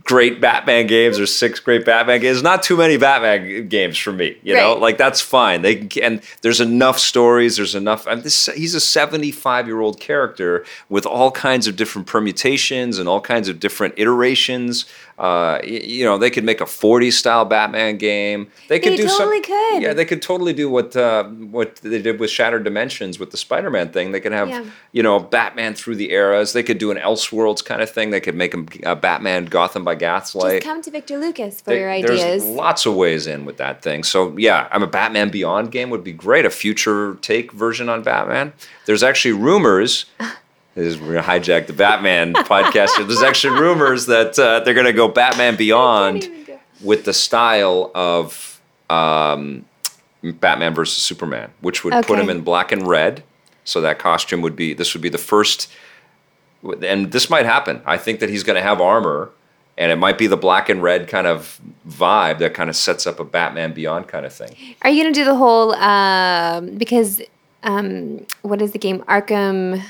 great Batman games or six great Batman games, not too many Batman games for me. You know, like that's fine. They can- and there's enough stories. There's enough. And this, he's a 75 year old character with all kinds of different permutations and all kinds of different iterations. Uh, you know, they could make a 40 style Batman game. They could They do totally some. could. Yeah, they could totally do what uh, what they did with Shattered Dimensions with the Spider Man thing. They could have Yeah. you know Batman through the eras. They could do an Elseworlds kind of thing. They could make a Batman Gotham by Gaslight. Just come to Victor Lucas for your There's ideas. lots of ways in with that thing. So yeah, I'm a Batman Beyond game would be great. A future take version on Batman. There's actually rumors. (laughs) This is, we're gonna hijack the Batman podcast. There's actually rumors that uh, they're gonna go Batman (laughs) Beyond go- with the style of um, Batman versus Superman, which would put him in black and red. So that costume would be. This would be the first and this might happen. I think that he's going to have armor, and it might be the black and red kind of vibe that kind of sets up a Batman Beyond kind of thing. Are you gonna do the whole um, because um, what is the game Arkham?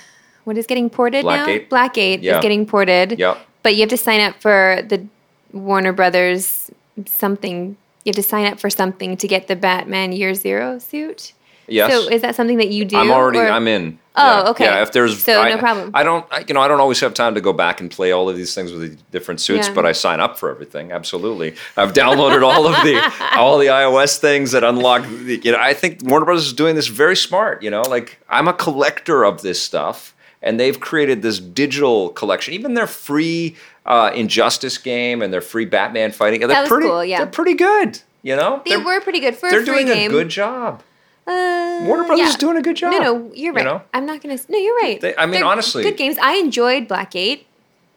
What is getting ported Blackgate? now? Blackgate Yeah. is getting ported. Yep. But you have to sign up for the Warner Brothers something. You have to sign up for something to get the Batman Year Zero suit. Yes. So is that something that you do? I'm already. or- I'm in. Oh, Yeah. okay. Yeah. If there's So, I, no problem. I don't. I, you know, I don't always have time to go back and play all of these things with the different suits, Yeah. but I sign up for everything. Absolutely. I've downloaded all of the (laughs) all the iOS things that unlock. The, you know, I think Warner Brothers is doing this very smart. You know, like I'm a collector of this stuff, and they've created this digital collection. Even their free uh, Injustice game and their free Batman fighting. They're was pretty. cool, yeah. They're pretty good. You know, They They're- were pretty good for They're doing game. a good job. Uh, Warner Brothers yeah. is doing a good job. No, no, you're you right. know? I'm not gonna. No, you're right. They- I mean, They're honestly- good games. I enjoyed Blackgate.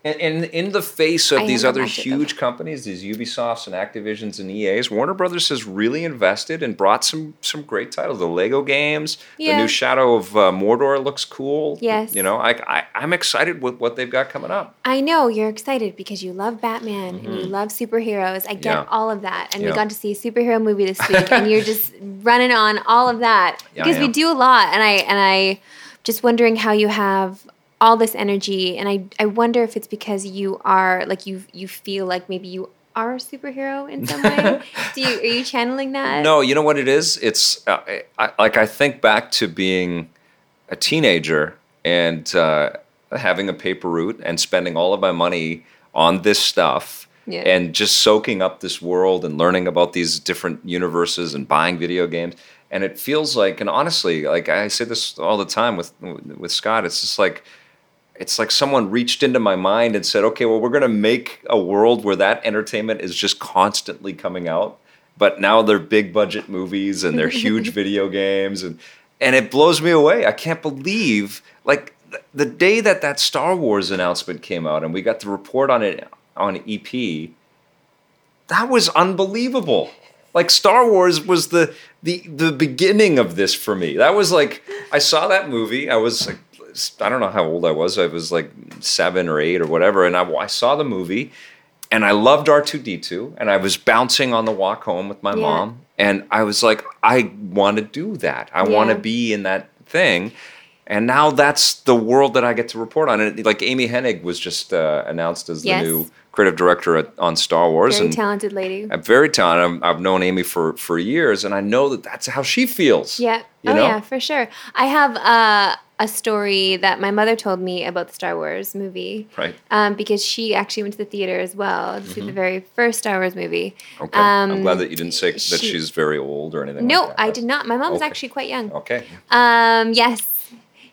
And in, in the face of I these other watched it, though. huge companies, these Ubisofts and Activisions and EAs, Warner Brothers has really invested and brought some some great titles. The Lego games, the new Shadow of uh, Mordor looks cool. Yes. you know, I, I I'm excited with what they've got coming up. I know you're excited because you love Batman and you love superheroes. I get Mm-hmm. Yeah. all of that. And we got to see a superhero movie this week (laughs) and you're just running on all of that. Yeah, because we do a lot and I and I just wondering how you have all this energy and I I wonder if it's because you are like you you feel like maybe you are a superhero in some way. (laughs) do you are you channeling that? No, you know what it is? It's uh, I, like I think back to being a teenager and uh, having a paper route and spending all of my money on this stuff Yeah. and just soaking up this world and learning about these different universes and buying video games. And it feels like, and honestly, like I say this all the time with with Scott, it's just like it's like someone reached into my mind and said, okay, well, we're going to make a world where that entertainment is just constantly coming out. But now they're big budget movies and they're huge (laughs) video games. And, and it blows me away. I can't believe, like, th- the day that that Star Wars announcement came out and we got the report on it on EP, that was unbelievable. Like Star Wars was the the the beginning of this for me. That was like I saw that movie. I was like I don't know how old I was. I was like seven or eight or whatever, and I, I saw the movie, and I loved R two D two, and I was bouncing on the walk home with my Yeah. mom, and I was like, I want to do that. I want to be in that thing. And now that's the world that I get to report on. And like Amy Hennig was just uh, announced as the new creative director at, on Star Wars, Very and talented lady. I'm very talented. I've, I've known Amy for for years, and I know that that's how she feels. Yeah. Oh know? yeah, for sure. I have uh, a story that my mother told me about the Star Wars movie. Right. Um, because she actually went to the theater as well to see the very first Star Wars movie. Mm-hmm. Okay. I'm Um, glad that you didn't say that she- she's very old or anything. No, like that, I did not. My mom was Okay. actually quite young. Okay. Um, yes.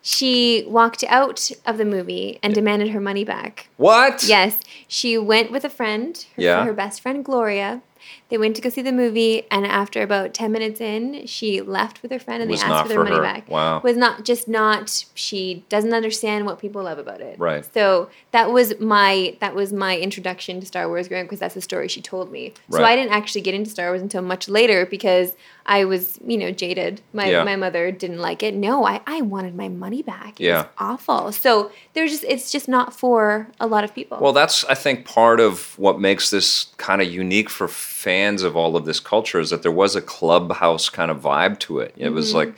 She walked out of the movie and demanded her money back. What? Yes, she went with a friend, her, Yeah. her best friend Gloria. They went to go see the movie, and after about ten minutes in, she left with her friend, and Was they asked for their for money her. back. Wow. Was not just not. She doesn't understand what people love about it. Right. So that was my that was my introduction to Star Wars growing because that's the story she told me. Right. So I didn't actually get into Star Wars until much later because I was you know jaded. My Yeah. my mother didn't like it. No, I I wanted my money back. It Yeah. was awful. So there's just it's just not for a lot of people. Well, that's I think part of what makes this kind of unique for fans of all of this culture is that there was a clubhouse kind of vibe to it. It was Mm-hmm. like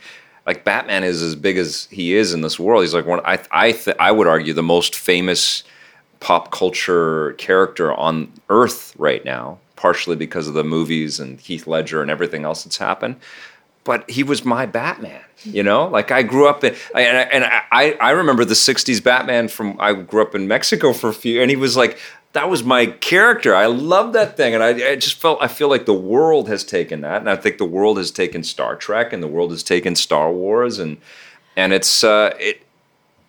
like Batman is as big as he is in this world. He's like one I I th- I would argue the most famous pop culture character on earth right now, partially because of the movies and Heath Ledger and everything else that's happened. But he was my Batman, you know. Like I grew up in, and I, and I, I remember the '60s Batman from. I grew up in Mexico for a few, and he was like, that was my character. I love that thing, and I, I just felt. I feel like the world has taken that, and I think the world has taken Star Trek, and the world has taken Star Wars, and and it's uh, it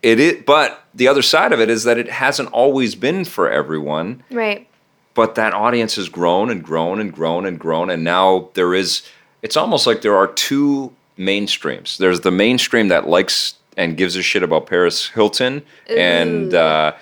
it is. But the other side of it is that it hasn't always been for everyone right. But that audience has grown and grown and grown and grown and now there is it's almost like there are two mainstreams there's the mainstream that likes and gives a shit about paris hilton and uh,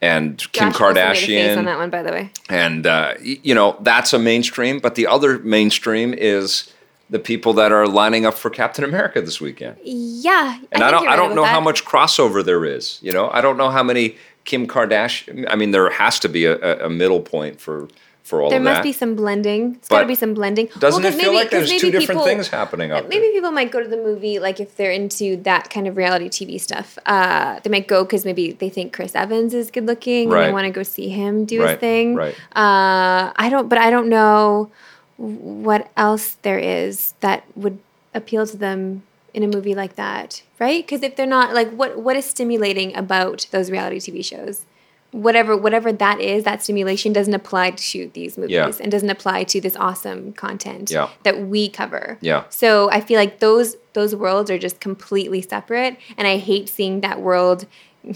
and kim Josh also face kardashian. on that one, by the way. and uh, you know that's a mainstream but the other mainstream is the people that are lining up for captain america this weekend. Yeah, and I, I, don't you're I don't know how much crossover there is. You know, I don't know how many Kim Kardashian. I mean, there has to be a, a- middle point for for all There of that. There must be some blending. It's got to be some blending. Doesn't Well, it feel maybe- like there's two maybe different people- things happening out Maybe there? people might go to the movie like if they're into that kind of reality TV stuff. Uh, they might go because maybe they think Chris Evans is good looking and they want to go see him do Right, his thing. right. Uh, I don't, but I don't know what else there is that would appeal to them in a movie like that, right? Because if they're not like, what what is stimulating about those reality TV shows? Whatever whatever that is, that stimulation doesn't apply to these movies Yeah. and doesn't apply to this awesome content Yeah. that we cover. Yeah. So I feel like those those worlds are just completely separate, and I hate seeing that world (laughs)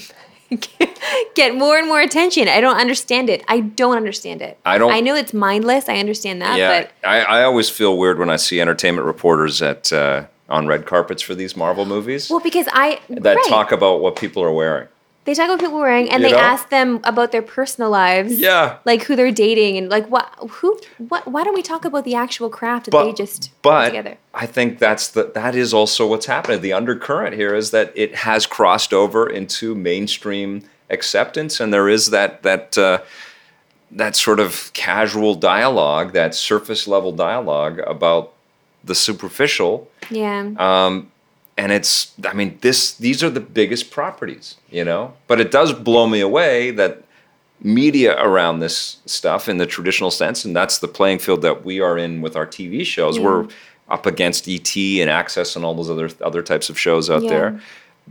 get more and more attention. I don't understand it. I don't understand it. I don't- I know it's mindless. I understand that, yeah, but I, I always feel weird when I see entertainment reporters at uh, on red carpets for these Marvel movies well, because I that right. talk about what people are wearing. They talk about people wearing, and You they know? ask them about their personal lives. Yeah. like who they're dating, and like what, who, what. Why don't we talk about the actual craft that they just put but together? I think that's the that is also what's happening. The undercurrent here is that it has crossed over into mainstream acceptance, and there is that that uh, that sort of casual dialogue, that surface level dialogue about the superficial. Yeah. Um, and it's, I mean, this these are the biggest properties, you know. But it does blow me away that media around this stuff in the traditional sense, and that's the playing field that we are in with our TV shows. We're up against ET and Access and all those other other types of shows out Yeah. there.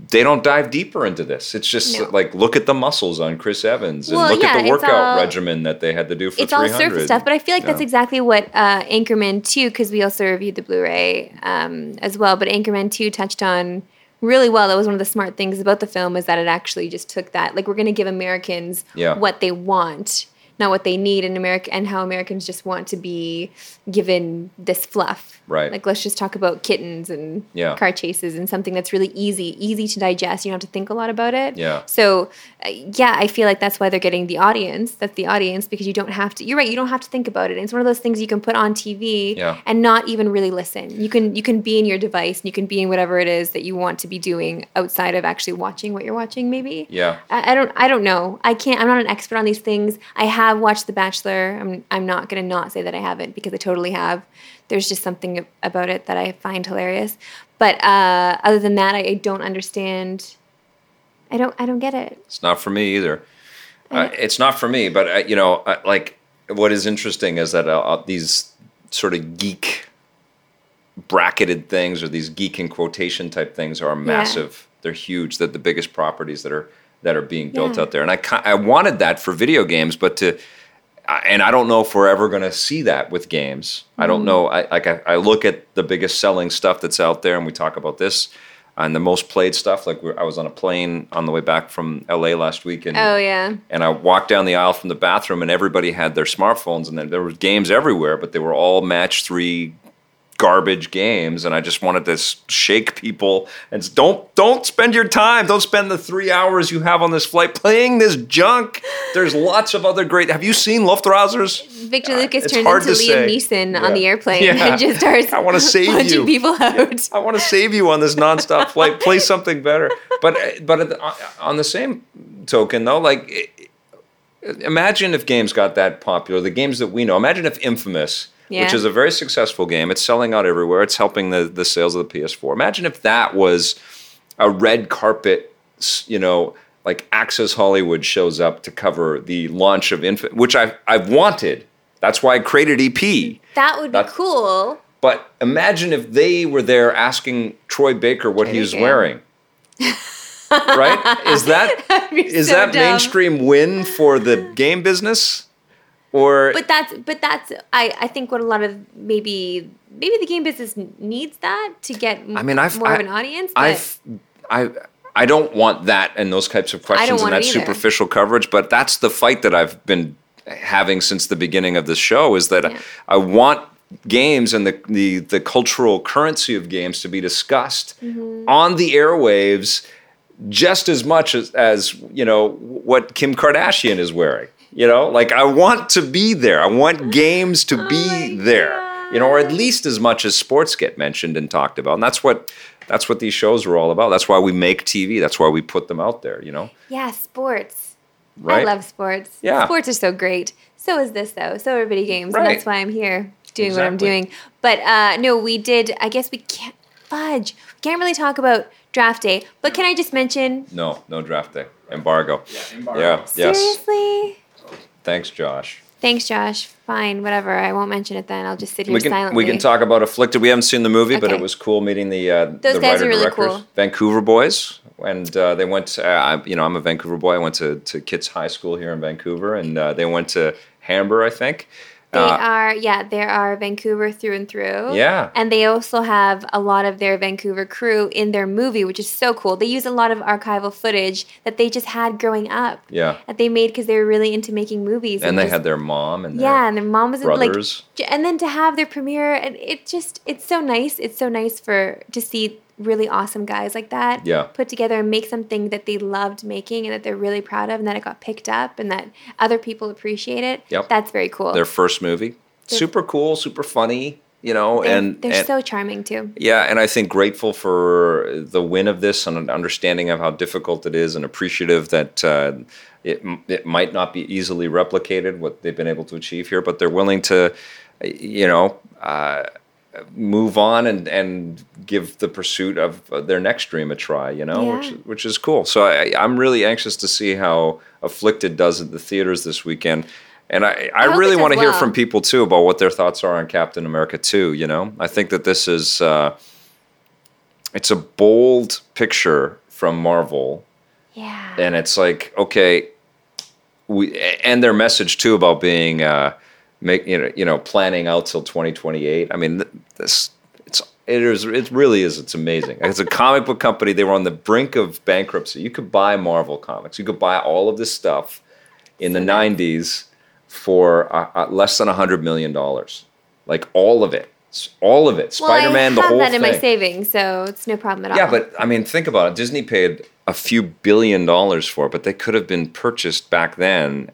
They don't dive deeper into this. It's just No. like look at the muscles on Chris Evans and Well, look yeah, at the workout all- regimen that they had to do for it's all 300. surface stuff, but I feel like that's exactly what uh, Anchorman 2, because we also reviewed the Blu-ray um, as well, but Anchorman 2 touched on really well. That was one of the smart things about the film is that it actually just took that, like we're going to give Americans Yeah. what they want, not what they need in America, and how Americans just want to be given this fluff. Right. Like let's just talk about kittens and Yeah. car chases and something that's really easy, easy to digest. You don't have to think a lot about it. Yeah. So, yeah, I feel like that's why they're getting the audience. That's the audience because you don't have to. You're right. You don't have to think about it. It's one of those things you can put on TV Yeah. and not even really listen. You can you can be in your device and you can be in whatever it is that you want to be doing outside of actually watching what you're watching. Maybe. Yeah. I, I don't. I don't know. I can't. I'm not an expert on these things. I have watched The Bachelor. I'm. I'm not gonna not say that I haven't because I totally have. There's just something about it that I find hilarious. But uh, other than that, I, I don't understand. I don't. I don't get it. It's not for me either. Uh, it's not for me, but uh, you know, uh, like what is interesting is that uh, uh, these sort of geek bracketed things or these geek in quotation type things are massive. They're huge. They're the biggest properties that are that are being built Yeah. out there, and I I wanted that for video games, but to and I don't know if we're ever going to see that with games. I Mm-hmm. don't know. I like I, I look at the biggest selling stuff that's out there, and we talk about this, and the most played stuff. Like we're, I was on a plane on the way back from LA last week, and Oh yeah. and I walked down the aisle from the bathroom, and everybody had their smartphones, and then there were games everywhere, but they were all match three garbage games, and I just wanted to shake people and don't don't spend your time, don't spend the three hours you have on this flight playing this junk. There's lots of other great. Have you seen Luftrausers? Victor Uh, Lucas turned into Liam. Neeson Yeah. on the airplane (laughs) Yeah. and just starts I wanna save punching you. people out. I want to save you on this nonstop (laughs) flight. Play something better. But uh, but uh, uh, on the same token, though, like imagine if games got that popular. The games that we know. Imagine if Infamous, which is a very successful game, it's selling out everywhere. It's helping the the sales of the PS4. Imagine if that was a red carpet. You know. Like Access Hollywood shows up to cover the launch of Infamous, which I've, I've wanted. That's why I created EP. That would be That's- cool. But imagine if they were there asking Troy Baker what he was Baker. wearing. (laughs) right? Is that be is so that dumb. mainstream win for the game business? Or But that's but that's I I think what a lot of maybe maybe the game business needs that to get I mean, I've more I, of an audience. I've I I don't want that and those types of questions and that superficial coverage, but that's the fight that I've been having since the beginning of this show is that Yeah. I want games and the, the the cultural currency of games to be discussed Mm-hmm. on the airwaves just as much as, as you know what Kim Kardashian is wearing. You know, like I want to be there. I want (laughs) games to Oh be my there. You know, or at least as much as sports get mentioned and talked about. And that's what that's what these shows are all about. That's why we make TV. That's why we put them out there. You know, yeah, sports. right? I love sports. Yeah. Sports are so great. So is this though. So are video games, and Right. that's why I'm here doing what I'm doing. But uh, no, we did. I guess we can't fudge. We can't really talk about draft day. But can I just mention? No, no draft day embargo. Yeah, embargo. Yeah. Yes. Thanks, Josh. Thanks, Josh. Fine, whatever. I won't mention it then. I'll just sit here We can silently. we can talk about Afflicted. We haven't seen the movie, but it was cool meeting the uh, Those the guys writer are really directors, cool. Vancouver boys, and uh, they went. To, uh, you know, I'm a Vancouver boy. I went to to Kits High School here in Vancouver, and uh, they went to Hamber, I think. They Uh, are, yeah, they are Vancouver through and through. Yeah. And they also have a lot of their Vancouver crew in their movie, which is so cool. They use a lot of archival footage that they just had growing up. Yeah. That they made because they were really into making movies. and they just- had their mom and their yeah, and their mom was like, brothers. j- and then to have their premiere, and it just, it's so nice. It's so nice for to see really awesome guys like that Yeah. put together and make something that they loved making and that they're really proud of, and that it got picked up, and that other people appreciate it. Yep. That's very cool. their first movie. Super cool, super funny, you know, They're- and they're and- so charming too. Yeah, and I think grateful for the win of this and an understanding of how difficult it is, and appreciative that uh, it it might not be easily replicated what they've been able to achieve here, but they're willing to, you know, uh, move on and and give the pursuit of uh, their next dream a try. You know, which Yeah. which is cool. So I, I'm really anxious to see how Afflicted does at the theaters this weekend. And I, I, I really want to does hear from people too about what their thoughts are on Captain America 2. You know, I think that this is uh, it's a bold picture from Marvel, Yeah. and it's like okay, we and their message too about being uh, make you know you know planning out till twenty twenty eight. I mean this it's it is it really is it's amazing. It's a comic book company. They were on the brink of bankruptcy. You could buy Marvel comics. You could buy all of this stuff in the nineties for uh, uh, less than a hundred million dollars, like all of it, all of it. Spider Man, well, I the have whole that thing. in my savings, so it's no problem at all. Yeah, but I mean, think about it. Disney paid a few billion dollars for it, but they could have been purchased back then.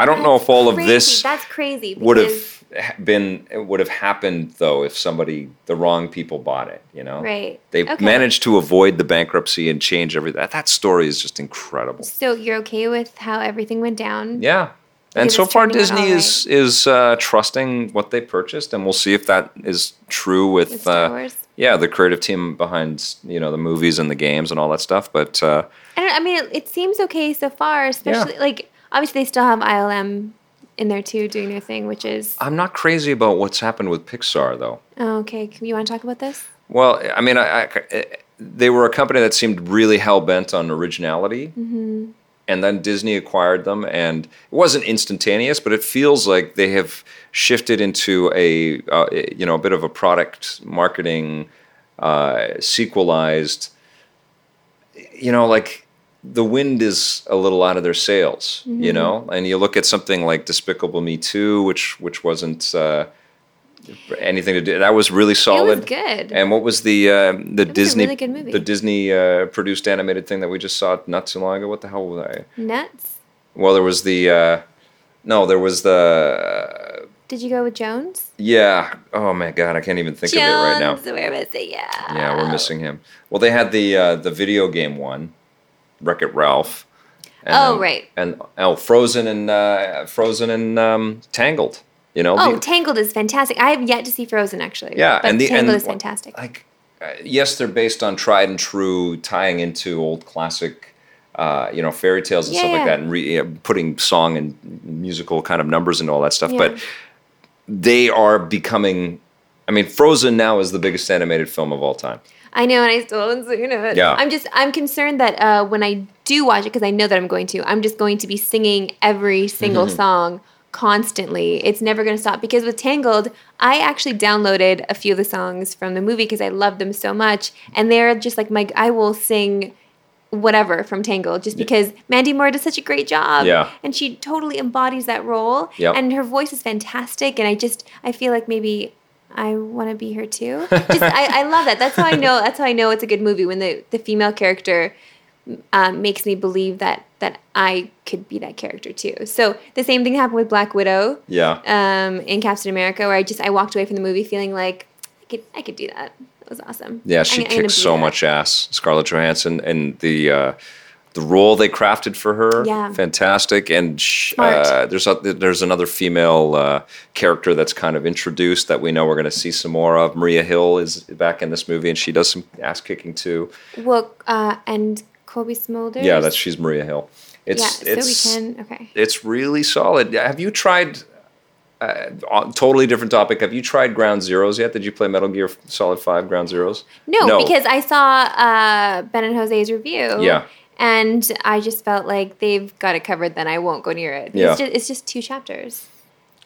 I don't know if all of this That's crazy. would have been would have happened though if somebody the wrong people bought it. You know, Right. They Okay. managed to avoid the bankruptcy and change everything. That, that story is just incredible. So you're okay with how everything went down? Yeah. And so far, Disney is is uh, trusting what they purchased, and we'll see if that is true with, With uh, yeah the creative team behind you know the movies and the games and all that stuff. But uh, I don't. I mean, it, it seems okay so far. Especially like obviously they still have ILM in there too, doing their thing, which is I'm not crazy about what's happened with Pixar, though. oh, okay. You want to talk about this? Well, I mean, I, I, they were a company that seemed really hell bent on originality, Mm-hmm. and then Disney acquired them, and it wasn't instantaneous, but it feels like they have shifted into a uh, you know a bit of a product marketing uh, sequelized. You know, like the wind is a little out of their sails, Mm-hmm. you know, and you look at something like Despicable Me Two, which which wasn't. Uh, anything to do that was really solid It was good. and what was the uh, the was Disney really good movie. the Disney uh, produced animated thing that we just saw not too long ago? What the hell was I? Nuts. Well, there was the uh, no, there was the Did you go with Jones? yeah. Oh my god, I can't even think Jones, of it right now. we're missing. Yeah. Yeah, we're missing him. Well, they had the uh, the video game one, Wreck It Ralph. And Oh, then- right. And oh, Frozen and uh, Frozen and um, Tangled. You know. Oh, the- Tangled is fantastic. I have yet to see Frozen actually. Yeah, but and the Tangled and is fantastic. Like, uh, yes, they're based on tried and true, tying into old classic, uh, you know, fairy tales and Yeah, stuff like that, and re- putting song and musical kind of numbers and all that stuff. Yeah. But they are becoming. I mean, Frozen now is the biggest animated film of all time. I know, and I still haven't seen it. Yeah. I'm just, I'm concerned that uh, when I do watch it, because I know that I'm going to, I'm just going to be singing every single song constantly. It's never going to stop. Because with Tangled, I actually downloaded a few of the songs from the movie because I love them so much, and they're just like my, I will sing whatever from Tangled just because Mandy Moore does such a great job. Yeah. And she totally embodies that role. Yep. And her voice is fantastic. And I just, I feel like maybe I want to be her too. (laughs) Just, I, I love that. That's how I know. That's how I know it's a good movie when the the female character um, makes me believe that that I could be that character too. So the same thing happened with Black Widow Yeah. um, in Captain America, where I just I walked away from the movie feeling like I could I could do that. That was awesome. Yeah, she gonna kicks so that. much ass, Scarlett Johansson, and the uh, the role they crafted for her, Yeah. fantastic. And sh- uh, there's a, there's another female uh, character that's kind of introduced that we know we're going to see some more of. Maria Hill is back in this movie, and she does some ass kicking too. Well, uh, and Cobie Smulders. Yeah, that's she's Maria Hill. yeah. It's So we can okay. it's really solid. Have you tried? Uh, totally different topic. Have you tried Ground Zeroes yet? Did you play Metal Gear Solid Five Ground Zeroes? No, because I saw uh, Ben and Jose's review. Yeah. And I just felt like they've got it covered. Then I won't go near it. Yeah. It's just, it's just two chapters.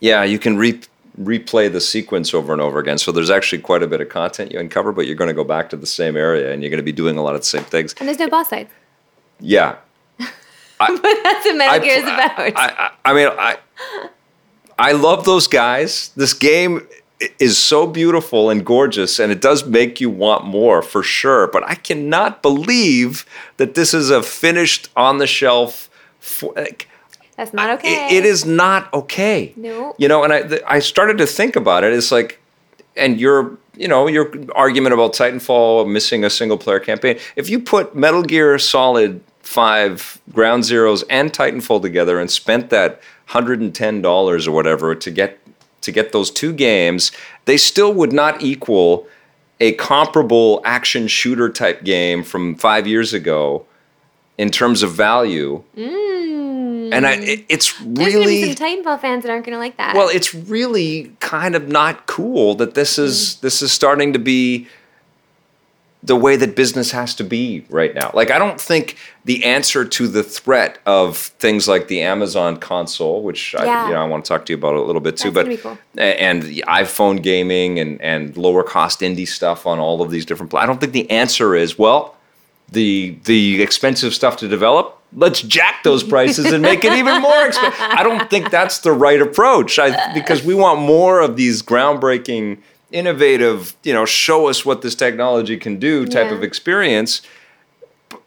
Yeah, you can re- replay the sequence over and over again. So there's actually quite a bit of content you uncover, but you're going to go back to the same area and you're going to be doing a lot of the same things. And there's no boss fight. Yeah. (laughs) But that's what Metal I, Gear is about. I, I, I mean, I, I love those guys. This game i- is so beautiful and gorgeous, and it does make you want more for sure. But I cannot believe that this is a finished on the shelf. For, like, that's not okay. it- it is not okay. No. You know, and I th- I started to think about it. It's like, and your you know your argument about Titanfall missing a single player campaign. If you put Metal Gear Solid Five, Ground Zeroes, and Titanfall together and spent that hundred and ten dollars or whatever to get to get those two games, they still would not equal a comparable action shooter type game from five years ago in terms of value. And I, it, it's Mm. There's really gonna be some Titanfall fans that aren't gonna like that. well, it's really kind of not cool that this is Mm. this is starting to be the way that business has to be right now. Like I don't think the answer to the threat of things like the Amazon console, which I, you know I want to talk to you about a little bit too, That's but cool. and the iPhone gaming and and lower cost indie stuff on all of these different. Pla- I don't think the answer is well, the the expensive stuff to develop. Let's jack those (laughs) prices and make it even more expensive. I don't think that's the right approach. I, because we want more of these groundbreaking, innovative, you know, show us what this technology can do type Yeah. of experience.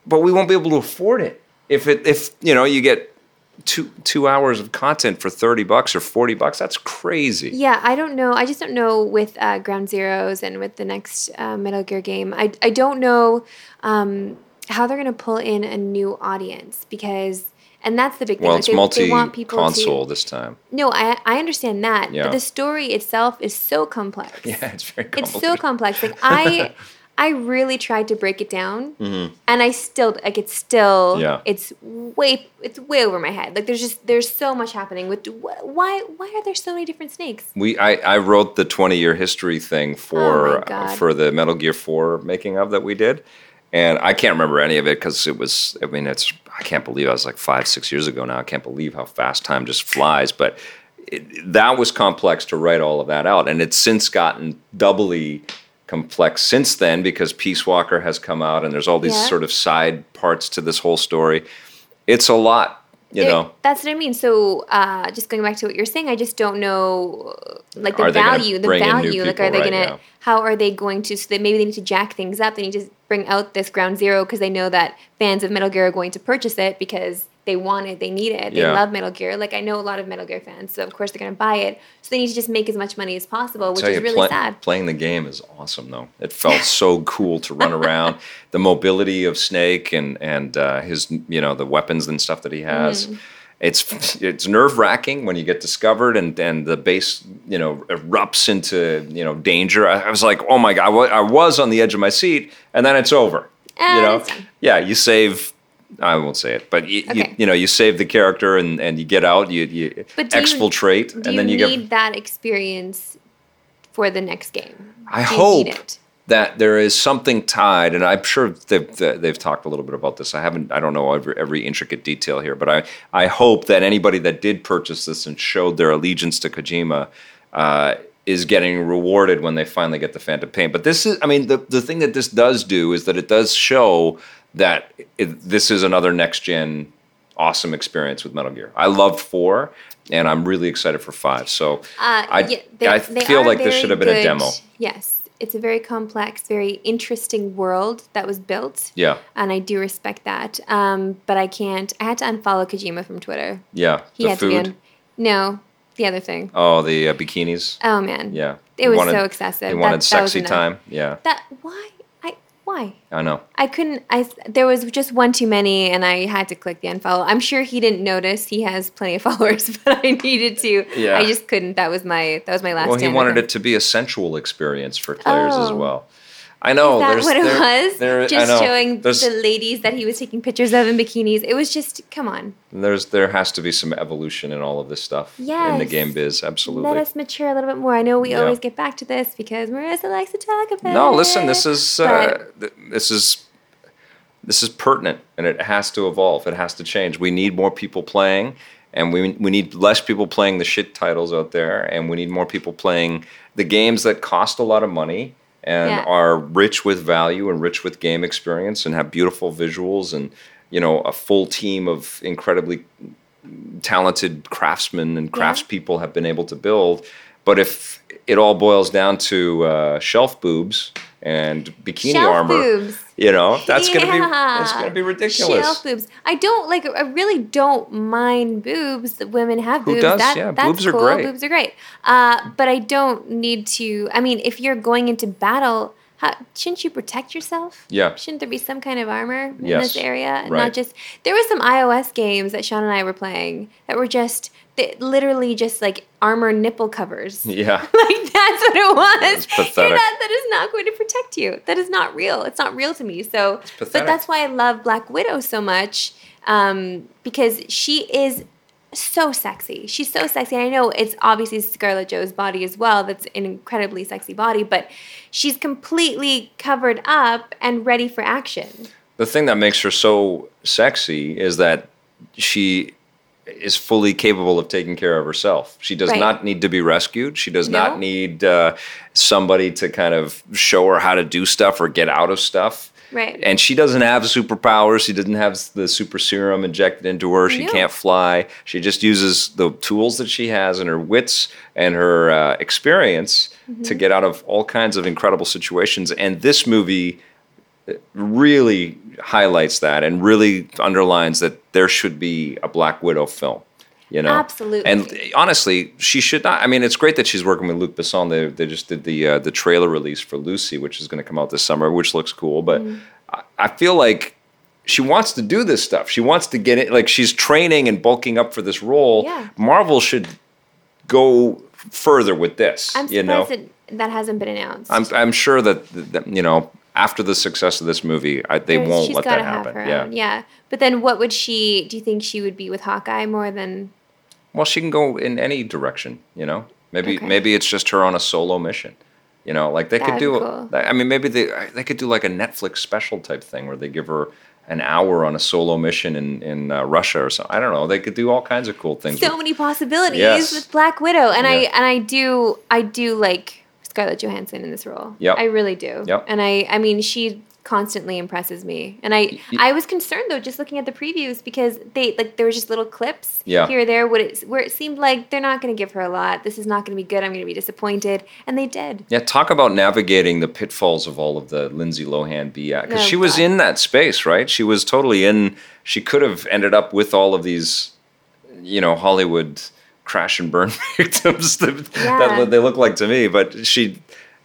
But we won't be able to afford it if it if you know you get two two hours of content for thirty bucks or forty bucks. That's crazy. Yeah, I don't know. I just don't know with uh, Ground Zeroes and with the next uh, Metal Gear game. I, I don't know um, how they're going to pull in a new audience because, and that's the big thing. Well, like, it's they- they multi want people to- console this time. No, I I understand that, Yeah. but the story itself is so complex. (laughs) Yeah, it's very complex. It's so complex. Like (laughs) I, I really tried to break it down, and I still like it's still Mm-hmm. Yeah. it's way it's way over my head. Like there's just there's so much happening. With wh- why why are there so many different snakes? We I, I wrote the 20 year history thing Oh for God. for the Metal Gear 4 making of that we did. And I can't remember any of it because it was I mean it's I can't believe I was like 5 6 years ago now. I can't believe how fast time just flies, but it, that was complex to write all of that out and it's since gotten doubly complex since then because Peace Walker has come out and there's all these Yeah. sort of side parts to this whole story. It's a lot, you There- know. that's what I mean. So, uh, just going back to what you're saying, I just don't know, like the Are value, the bring in new value. Like, are they right gonna? How are they going to? So, they, maybe they need to jack things up. They need to bring out this Ground Zero because they know that fans of Metal Gear are going to purchase it because they want it, they need it, they Yeah. love Metal Gear. Like, I know a lot of Metal Gear fans, so of course they're gonna buy it. So they need to just make as much money as possible, which is really play- sad. Playing the game is awesome, though. It felt (laughs) so cool to run around. The mobility of Snake and and uh, his, you know, the weapons and stuff that he has. Mm. It's it's nerve wracking when you get discovered and and the base, you know, erupts into you know danger. I, I was like, oh my god, I was on the edge of my seat, and then it's over. And you know, yeah, you save. I won't say it, but you, you, Okay. you know, you save the character and, and you get out, you, you you- exfiltrate, Do and then you need get that experience for the next game? I hope that there is something tied, and I'm sure they've they've talked a little bit about this. I haven't, I don't know every, every intricate detail here, but I I hope that anybody that did purchase this and showed their allegiance to Kojima uh, is getting rewarded when they finally get the Phantom Pain. But this is, I mean, the the thing that this does do is that it does show that it, this is another next gen awesome experience with Metal Gear. I loved four, and I'm really excited for five. So Uh, I yeah, they- I they feel like this should have been a demo. Yes, it's a very complex, very interesting world that was built. Yeah, And I do respect that. Um, but I can't. I had to unfollow Kojima from Twitter. yeah. He the had food. to be. No, the other thing. Oh, the uh, bikinis. Oh man. Yeah. It was wanted- so excessive. He wanted that sexy enough. time. Yeah, That why? Why? I know. I couldn't. I there was just one too many, and I had to click the unfollow. I'm sure he didn't notice. He has plenty of (laughs) followers, but I needed to. Yeah. I just couldn't. That was my. That was my last. Well, he wanted it to be a sensual experience for players as Oh. well. I know. Is that there's, what it there- was? there- just showing the ladies that he was taking pictures of in bikinis. It was just, come on. there's there has to be some evolution in all of this stuff in the game biz. Absolutely. Let us mature a little bit more. I know we Yeah. always get back to this because Marissa likes to talk about it. No, it. listen. This is uh, this is this is pertinent, and it has to evolve. It has to change. We need more people playing, and we we need less people playing the shit titles out there, and we need more people playing the games that cost a lot of money and Yeah. are rich with value and rich with game experience and have beautiful visuals and you know a full team of incredibly talented craftsmen and Yeah. craftspeople have been able to build. But if it all boils down to uh, shelf boobs and bikini Shelf armor, boobs. You know that's gonna be that's gonna be ridiculous. Shelf boobs. I don't like. I really don't mind boobs. That women have Who boobs. does? That, Yeah, that's boobs are great. Boobs are great. Uh, but I don't need to. I mean, if you're going into battle, how, shouldn't you protect yourself? Yeah. Shouldn't there be some kind of armor in Yes. this area, and Right. not just? There were some iOS games that Sean and I were playing that were just. That literally just like armor nipple covers. Yeah, (laughs) like that's what it was. It's You're pathetic. not, that is not going to protect you. That is not real. It's not real to me. So, but that's why I love Black Widow so much um, because she is so sexy. She's so sexy. And I know it's obviously Scarlett Jo's body as well. That's an incredibly sexy body, but she's completely covered up and ready for action. The thing that makes her so sexy is that she is fully capable of taking care of herself. She does Right. not need to be rescued. She does No. not need uh, somebody to kind of show her how to do stuff or get out of stuff. Right. And she doesn't have superpowers. She doesn't have the super serum injected into her. She No. can't fly. She just uses the tools that she has and her wits and her uh, experience Mm-hmm. to get out of all kinds of incredible situations. And this movie really highlights that and really underlines that there should be a Black Widow film. You know, Absolutely. And honestly, she should not. I mean, it's great that she's working with Luc Besson. They, they just did the uh, the trailer release for Lucy, which is going to come out this summer, which looks cool. But Mm-hmm. I, I feel like she wants to do this stuff. She wants to get it. Like she's training and bulking up for this role. Yeah. Marvel should go further with this. I'm you know, surprised that that hasn't been announced. I'm I'm sure that, that you know after the success of this movie, I, they There's- won't let that happen. Yeah. own. Yeah. But then what would she do you think she would be with Hawkeye more than Well, she can go in any direction. You know, maybe Okay. maybe it's just her on a solo mission. You know, like they could That'd do. cool. I mean, maybe they they could do like a Netflix special type thing where they give her an hour on a solo mission in in uh, Russia or something. I don't know. They could do all kinds of cool things. so with- many possibilities Yes. with Black Widow, and I and I do I do like Scarlett Johansson in this role. Yep. I really do. Yep. And I I mean she constantly impresses me, and I, I was concerned though just looking at the previews because they like there were just little clips Yeah. here or there what it where it seemed like they're not going to give her a lot. This is not going to be good. I'm going to be disappointed, and they did. Yeah, talk about navigating the pitfalls of all of the Lindsay Lohan BS. Because Oh, she was God. in that space, right? She was totally in. She could have ended up with all of these, you know, Hollywood crash and burn (laughs) victims that, Yeah. that they look like to me. But she,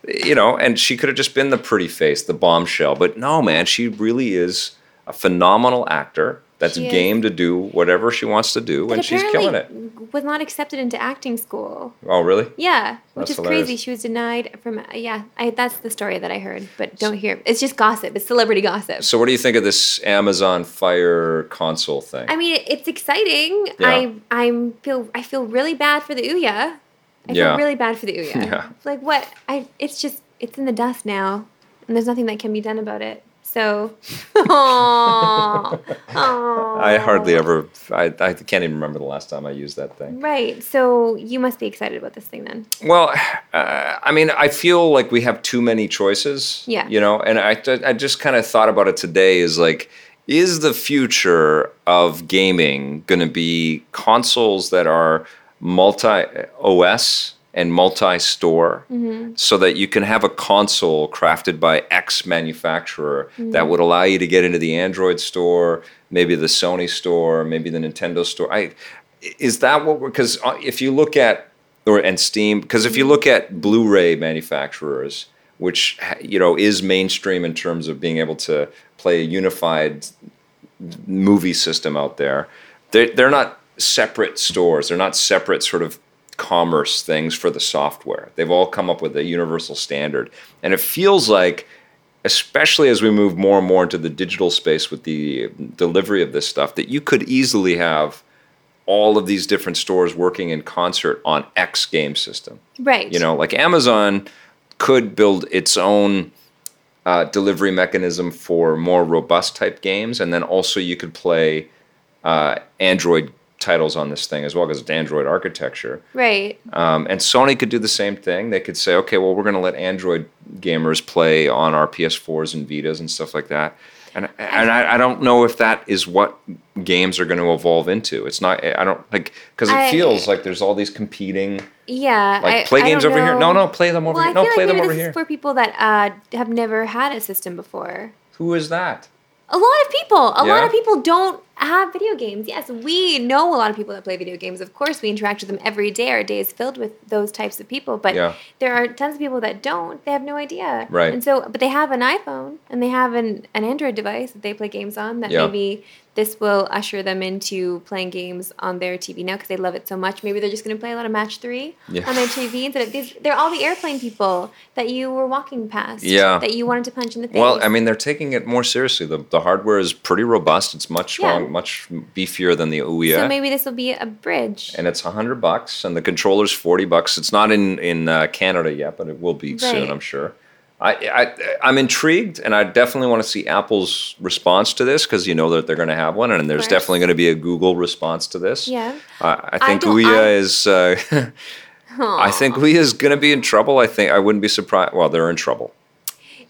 you know, and she could have just been the pretty face, the bombshell. But no, man, she really is a phenomenal actor that's She is. game to do whatever she wants to do, But and she's killing it. was not accepted into acting school. Oh, really? Yeah, which is hilarious. crazy. She was denied from. Yeah, I, that's the story that I heard, but don't hear. It's just gossip. It's celebrity gossip. So, what do you think of this Amazon Fire console thing? I mean, it's exciting. Yeah. I I'm feel I feel really bad for the Ouya. I Yeah. feel really bad for the Ouya. (laughs) Yeah. Like what? I it's just it's in the dust now, and there's nothing that can be done about it. So, Aww. (laughs) Aww. (laughs) I hardly ever. I, I can't even remember the last time I used that thing. Right. So you must be excited about this thing then. Well, uh, I mean, I feel like we have too many choices. Yeah. You know, and I, I just kind of thought about it today. Is like, is the future of gaming going to be consoles that are multi OS and multi store, mm-hmm. so that you can have a console crafted by X manufacturer that would allow you to get into the Android store, maybe the Sony store, maybe the Nintendo store. I is that what we're because uh, if you look at or and Steam because if you look at Blu-ray manufacturers, which you know is mainstream in terms of being able to play a unified movie system out there, they they're not separate stores. They're not separate sort of commerce things for the software. They've all come up with a universal standard, and it feels like. Especially as we move more and more into the digital space with the delivery of this stuff, that you could easily have all of these different stores working in concert on X game system. Right. You know, like Amazon could build its own uh, delivery mechanism for more robust type games, and then also you could play uh, Android titles on this thing as well because it's Android architecture. Right. Um, and Sony could do the same thing. They could say, okay, well, we're going to let Android gamers play on our PS4s and Vitas and stuff like that. And and I, I don't know if that is what games are going to evolve into. It's not. I don't like because it I- feels like there's all these competing Yeah. like play I games over here. No, no, play them over Well, here. No, play like them over here. for people that uh, have never had a system before. Who is that? A lot of people. A lot of people don't have video games. Yes, we know a lot of people that play video games. Of course, we interact with them every day. Our day is filled with those types of people. But Yeah. there are tons of people that don't. They have no idea. Right. And so, but they have an iPhone and they have an, an Android device that they play games on that Yeah. maybe this will usher them into playing games on their TV now because they love it so much. Maybe they're just going to play a lot of Match Three Yeah. on their TV instead of these. They're all the airplane people that you were walking past. Yeah. That you wanted to punch in the face. Well, I mean, they're taking it more seriously. The, the hardware is pretty robust. It's much Yeah. strong, much beefier than the Ouya. so maybe this will be a bridge. and it's a hundred bucks, and the controller's forty bucks. It's not in in uh, Canada yet, but it will be soon, I'm sure. I, I I'm intrigued, and I definitely want to see Apple's response to this because you know that they're going to have one, and there's definitely going to be a Google response to this. Yeah. Uh, I think Ouya I- is. Uh, (laughs) I think Ouya is going to be in trouble. I think I wouldn't be surprised. Well, they're in trouble.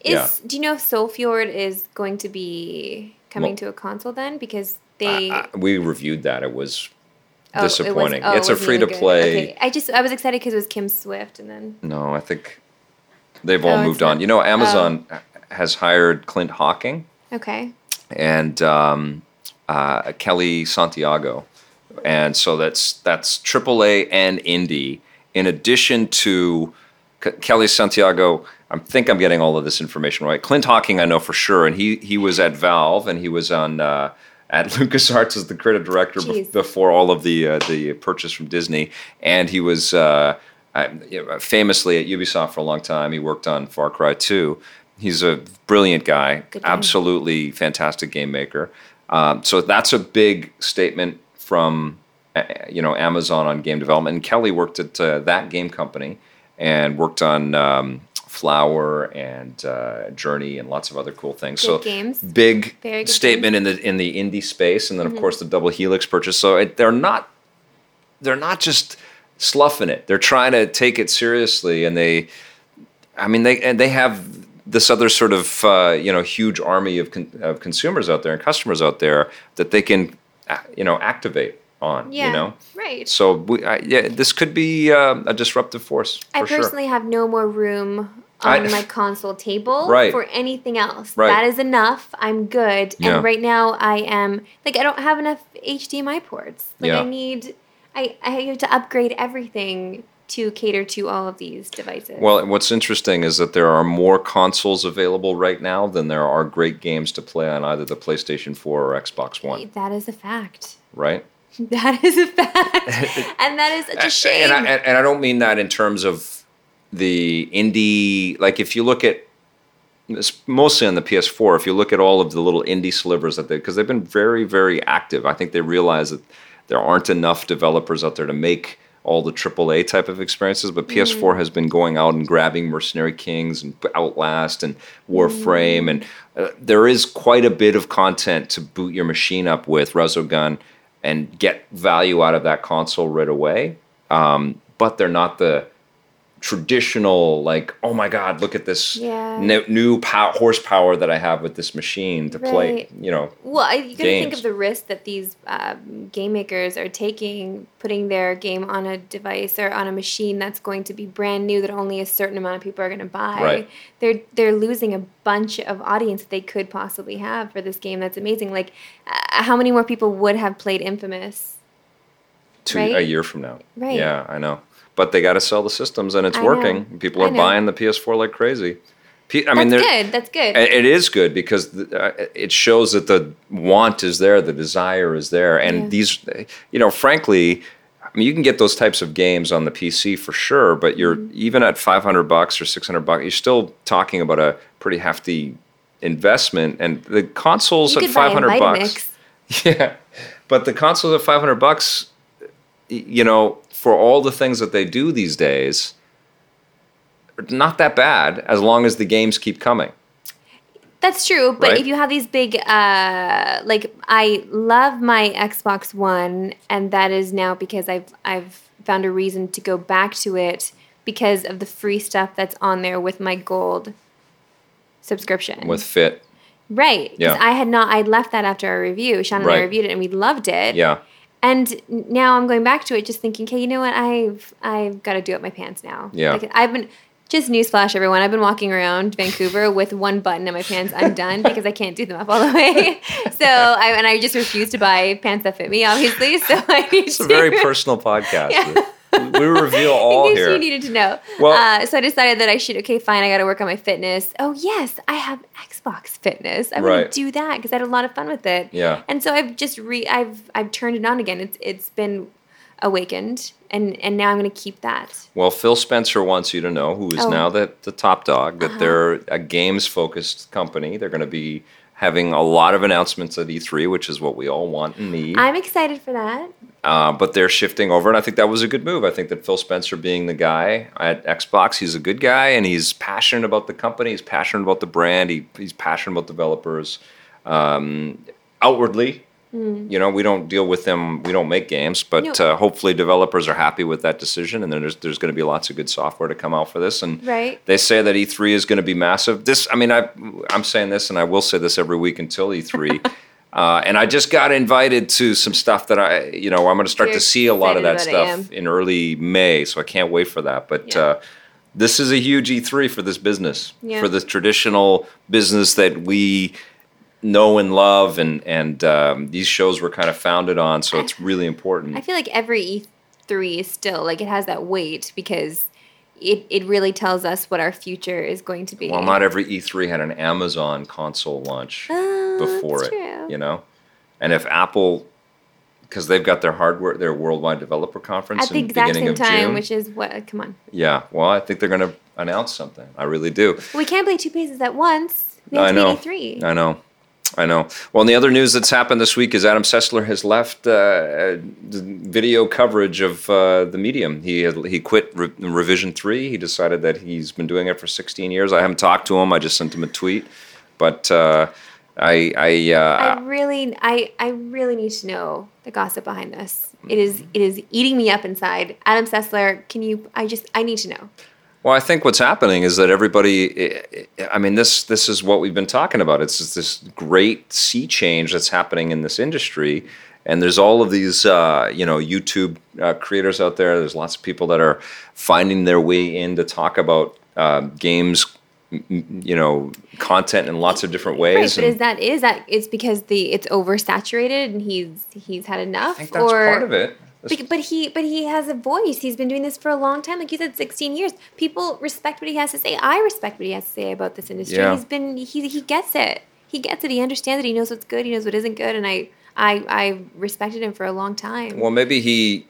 Is yeah. do you know if Soul Fjord is going to be coming Well- to a console then? Because they I- we reviewed that. It was oh, it was- disappointing. oh, it it's a free to play. Okay. I just I was excited because it was Kim Swift, and then No, I think they've all Oh, moved on. You know, Amazon has hired Clint Hocking okay, and um, uh, Kellee Santiago, and so that's that's AAA and indie. In addition to K- Kellee Santiago, I think I'm getting all of this information right. Clint Hocking, I know for sure, and he he was at Valve and he was on. Uh, at (laughs) LucasArts as the creative director Jeez. before all of the uh, the purchase from Disney, and he was uh, know, famously at Ubisoft for a long time. He worked on Far Cry 2. He's a brilliant guy, absolutely fantastic game maker. Um, so that's a big statement from uh, you know Amazon on game development. And Kellee worked at uh, that game company and worked on um, Flower and uh, Journey and lots of other cool things. Good so games. big statement in the in the indie space, and then of course the Double Helix purchase. So it, they're not they're not just sloughing it. They're trying to take it seriously, and they, I mean, they and they have this other sort of uh, you know huge army of con- of consumers out there and customers out there that they can you know activate on. yeah, You know, right. so we, I, yeah, this could be uh, a disruptive force. I for sure. personally have no more room I- on (laughs) my console table Right. for anything else. Right. That is enough. I'm good. Yeah. And right now I am like I don't have enough HDMI ports. Like Yeah. I need I, I have to upgrade everything to cater to all of these devices. Well, what's interesting is that there are more consoles available right now than there are great games to play on either the PlayStation 4 or Xbox One, that is a fact. right? (laughs) That is a fact. (laughs) and that is such a shame. And I, and, and I don't mean that in terms of the indie. Like if you look at it's mostly on the PS4, if you look at all of the little indie slivers that they because they've been very very active. I think they realize that there aren't enough developers out there to make all the AAA type of experiences, but PS4 has been going out and grabbing Mercenary Kings and Outlast and Warframe, and uh, there is quite a bit of content to boot your machine up with Resogun and get value out of that console right away. Um, but they're not the traditional like, oh my god, look at this Yeah. new, new pow- horsepower that I have with this machine to play. You know, Well, I, you got to think of the risk that these um, game makers are taking, putting their game on a device or on a machine that's going to be brand new that only a certain amount of people are going to buy. Right. They're they're losing a bunch of audience that they could possibly have for this game. That's amazing. Like, uh, how many more people would have played Infamous? two Right? a year from now. Right. Yeah, I know. But they got to sell the systems, and it's I know. working. People are buying the PS4 like crazy. I mean, that's good. That's good. It is good because uh, it shows that the want is there, the desire is there, and Yeah. these, you know, frankly, I mean, you can get those types of games on the PC for sure, but you're Mm-hmm. even at 500 bucks or 600 bucks, you're still talking about a pretty hefty investment, and the consoles you at could buy a 500 bucks. (laughs) Yeah, but the consoles at 500 bucks, you know, for all the things that they do these days, not that bad as long as the games keep coming. That's true, but Right? if you have these big, uh, like I love my Xbox One, and that is now because I've I've found a reason to go back to it because of the free stuff that's on there with my gold subscription. With Fit, right, Yeah. I had not, I left that after our review. Sean and I reviewed it, and we loved it. yeah. And now I'm going back to it, just thinking, okay, you know what? I've I've got to do up my pants now. Yeah. Like, I've been just newsflash, everyone. I've been walking around Vancouver with one button in my pants undone (laughs) because I can't do them up all the way. (laughs) so I and I just refuse to buy pants that fit me, obviously. (laughs) So I need It's a to. very personal podcast. Yeah. we reveal all in case here. you needed to know. Well- uh, so I decided that I should. Okay, fine. I got to work on my fitness. Oh yes, I have Xbox Fitness. I'm Right. gonna do that because I had a lot of fun with it. Yeah. And so I've just re. I've I've turned it on again. It's it's been awakened, and and now I'm gonna keep that. Well, Phil Spencer wants you to know, who is Oh. now the, the top dog, that Uh-huh. they're a games focused company. They're going to be having a lot of announcements at E3, which is what we all want and need. I'm excited for that. Uh, but they're shifting over, and I think that was a good move. I think that Phil Spencer, being the guy at Xbox, he's a good guy, and he's passionate about the company. He's passionate about the brand. He, he's passionate about developers. Um, outwardly, you know, we don't deal with them. We don't make games, but uh, hopefully, developers are happy with that decision, and then there's there's going to be lots of good software to come out for this. And Right. they say that E3 is going to be massive. This, I mean, I I'm saying this, and I will say this every week until E3. (laughs) Uh, and I just got invited to some stuff that I, you know, I'm going to start You're to see a lot of that stuff in early May. So I can't wait for that. But Yeah. uh, this is a huge E3 for this business, Yeah. for the traditional business that we know and love, and and um, these shows were kind of founded on. So it's really important. I feel like every E3 is still like it has that weight because it it really tells us what our future is going to be. well, not every E3 had an Amazon console launch Oh, before that's it, true. you know, and if Apple. Because they've got their hardware, their worldwide developer conference At the in the exact beginning same of time, June. which is what? Come on, Yeah, well, I think they're going to announce something. I really do. we can't play two places at once. We have I know. E3. I know. I know. Well, and the other news that's happened this week is Adam Sessler has left uh, video coverage of uh, the medium. He had, he quit Re- Revision Three. He decided that he's been doing it for 16 years. I haven't talked to him. I just sent him a tweet, but uh, I I, uh, I really, I, I really need to know the gossip behind this. It is, it is eating me up inside. Adam Sessler, can you? I just, I need to know. Well, I think what's happening is that everybody. I mean, this this is what we've been talking about. It's this great sea change that's happening in this industry, and there's all of these, uh, you know, YouTube uh, creators out there. There's lots of people that are finding their way in to talk about uh, games, you know, content in lots of different Right, ways. but and is that is that it's because the it's oversaturated and he's he's had enough, I think that's or part of it. But, but he but he has a voice. He's been doing this for a long time. Like you said, sixteen years. People respect what he has to say. I respect what he has to say about this industry. Yeah. He's been he he gets it. He gets it. He understands it. He knows what's good. He knows what isn't good. And I I I respected him for a long time. Well, maybe he.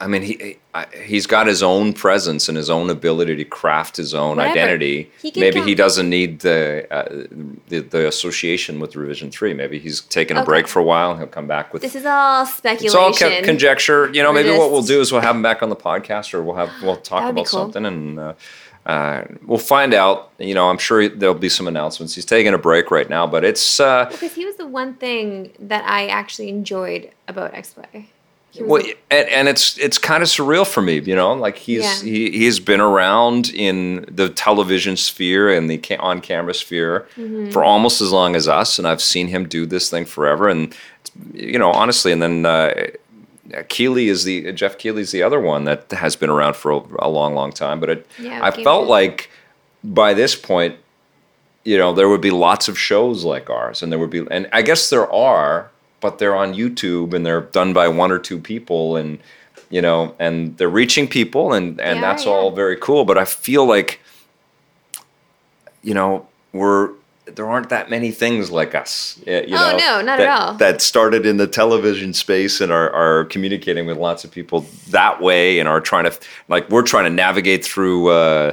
I mean, he I- he's got his own presence and his own ability to craft his own Whatever. identity. He Maybe come- he doesn't need the, uh, the the association with Revision Three. Maybe he's taking a break for a while. and He'll come back with. this is all speculation. it's all co- conjecture. You know, We're maybe what we'll do is we'll have him back on the podcast, or we'll have we'll talk That would be about cool. something, and uh, uh, we'll find out. You know, I'm sure there'll be some announcements. He's taking a break right now, but it's. Uh, because he was the one thing that I actually enjoyed about. He was Well, and, and it's it's kind of surreal for me, you know. Like he's Yeah. he he's been around in the television sphere and the ca- on camera sphere Mm-hmm. for almost as long as us, and I've seen him do this thing forever. And you know, honestly, and then uh, Keighley is the Geoff Keighley's the other one that has been around for a, a long, long time. But it, Yeah, I felt like by this point, you know, there would be lots of shows like ours, and there would be, and I guess there are, but they're on YouTube and they're done by one or two people, and you know, and they're reaching people, and and They that's are, all very cool. But I feel like, you know, we're there aren't that many things like us. You Oh, know, no, not at that, all. That started in the television space and are, are communicating with lots of people that way, and are trying to like we're trying to navigate through. Uh,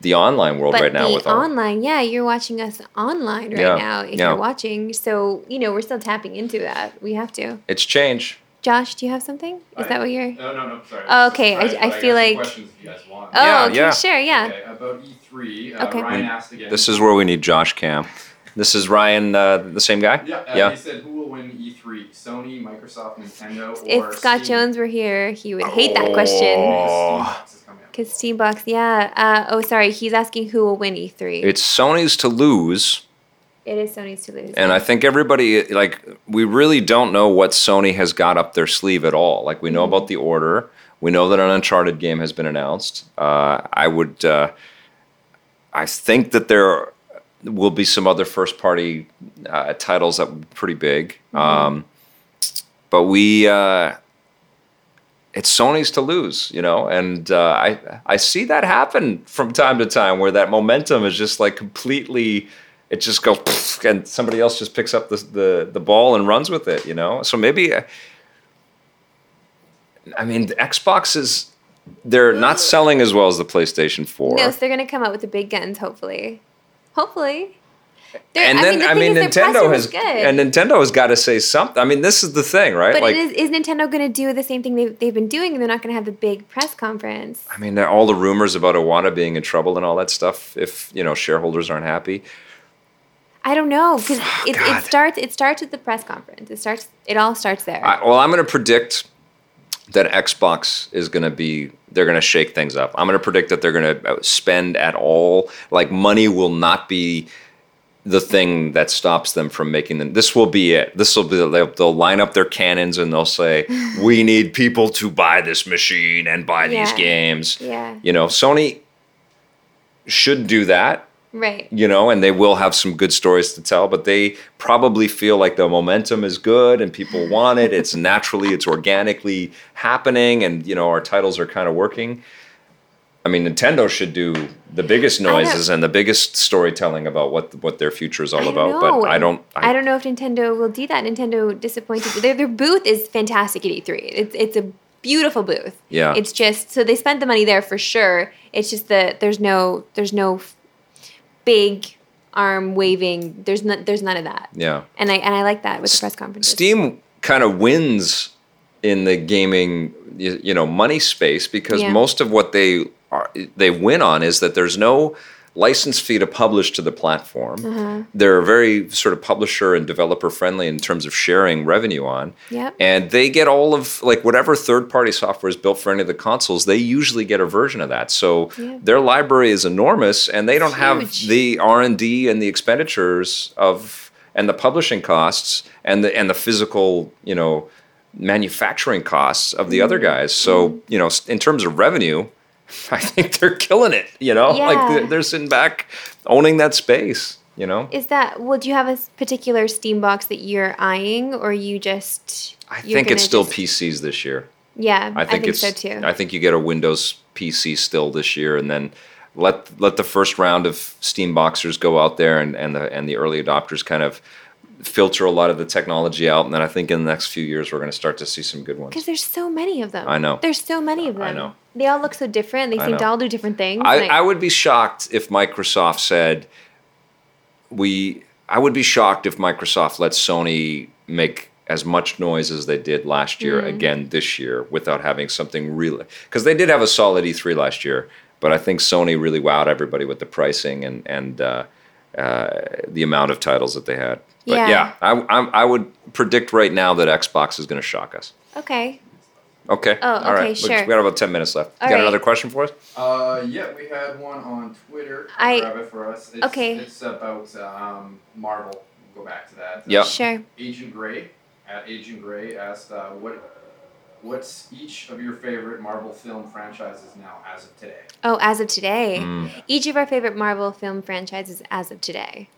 the online world but right now the with all online, yeah, you're watching us online right Yeah, now. If yeah. you're watching, so you know we're still tapping into that. We have to. it's change. Josh, do you have something? Is I- that what you're? No, no, no. Sorry. Oh, okay, I- Sorry, I feel got like- questions if you guys want. Oh, Yeah, okay, yeah. sure, yeah. Okay, about E3, uh, Okay. Ryan asked again. This is where we need Josh Cam. This is Ryan, uh, the same guy. Yeah, uh, yeah. he said who will win E3? Sony, Microsoft, Nintendo, or If Scott Steam? Jones were here, he would hate that question. Steambox is coming out. Because Steambox, yeah. Uh, oh, sorry, he's asking who will win E3. It's Sony's to lose, it is Sony's to lose. and I think everybody like we really don't know what Sony has got up their sleeve at all. Like we know Mm-hmm. about the order, we know that an Uncharted game has been announced. Uh, I would, uh, I think that there will be some other first party uh, titles that would be pretty big. Mm-hmm. Um, but we. It's Sony's to lose, you know, and uh, I I see that happen from time to time where that momentum is just like completely, it just goes and somebody else just picks up the, the the ball and runs with it, you know. So maybe, uh, I mean, the Xbox is they're not selling as well as the PlayStation Four. Yes, they're gonna come out with the big guns, hopefully. Hopefully. They're- and then I mean, is their presser Nintendo has good. and Nintendo has got to say something. I mean, this is the thing, right? But like, it is, is Nintendo going to do the same thing they've, they've been doing and they're not going to have the big press conference? I mean, all the rumors about Iwata being in trouble and all that stuff. If you know shareholders aren't happy, I don't know because (sighs) it, it starts it starts with the press conference. It starts it all starts there. I, well, I'm going to predict that Xbox is going to be. They're going to shake things up. I'm going to predict that they're going to spend at all. Like money will not be the thing that stops them from making them. This will be it. This will be. They'll, they'll line up their cannons and they'll say, (laughs) "We need people to buy this machine and buy these games." yeah, You know, Sony should do that. right. you know, and they will have some good stories to tell, but they probably feel like the momentum is good and people want it. It's (laughs) naturally, it's organically happening, and you know, our titles are kind of working. I mean, Nintendo should do the biggest noises and the biggest storytelling about what what their future is all about. know. But I don't. I, don't know if Nintendo will do that. Nintendo disappointed. Their their booth is fantastic at E3. It's it's a beautiful booth. Yeah. It's just so they spent the money there for sure. It's just that there's no there's no big arm waving. There's not there's none of that. Yeah. And I and I like that with the press conferences. Steam kind of wins in the gaming, you, you know, money space because Yeah. most of what they are, they win on is that there's no license fee to publish to the platform. Uh-huh. They're very sort of publisher and developer friendly in terms of sharing revenue on. Yep. And they get all of like whatever third party software is built for any of the consoles, they usually get a version of that. So Yeah. their library is enormous and they don't have the R&D and the expenditures of and the publishing costs and the and the physical, you know, manufacturing costs of the other Mm-hmm. guys. So, you know, in terms of revenue, (laughs) I think they're killing it, you know? Like Yeah. they're, they're sitting back owning that space, you know? Is that well? Do you have a particular Steam box that you're eyeing, or you just? I think it's still just- PCs this year. Yeah, I think, it's so too. I think you get a Windows PC still this year, and then let let the first round of Steam Boxers go out there, and and the and the early adopters kind of filter a lot of the technology out, and then I think in the next few years we're going to start to see some good ones. Because there's so many of them. I know. There's so many of them. I know. They all look so different. They seem to all do different things. I, Like- I would be shocked if Microsoft said we. I would be shocked if Microsoft let Sony make as much noise as they did last year again this year without having something really because they did have a solid E3 last year, but I think Sony really wowed everybody with the pricing and and uh, uh, the amount of titles that they had. But Yeah. yeah, I, I'm, I would predict right now that Xbox is going to shock us. okay. Okay. Oh, All right. okay, We- sure. We got about ten minutes left. All got right. another question for us? Uh, yeah, we had one on Twitter. I- grab it for us. It's, Okay. It's about um, Marvel. We'll go back to that. Yeah. Sure. Agent Gray at Agent Gray asked, uh, "What, what's each of your favorite Marvel film franchises now as of today?" Oh, as of today, Mm. each of our favorite Marvel film franchises as of today.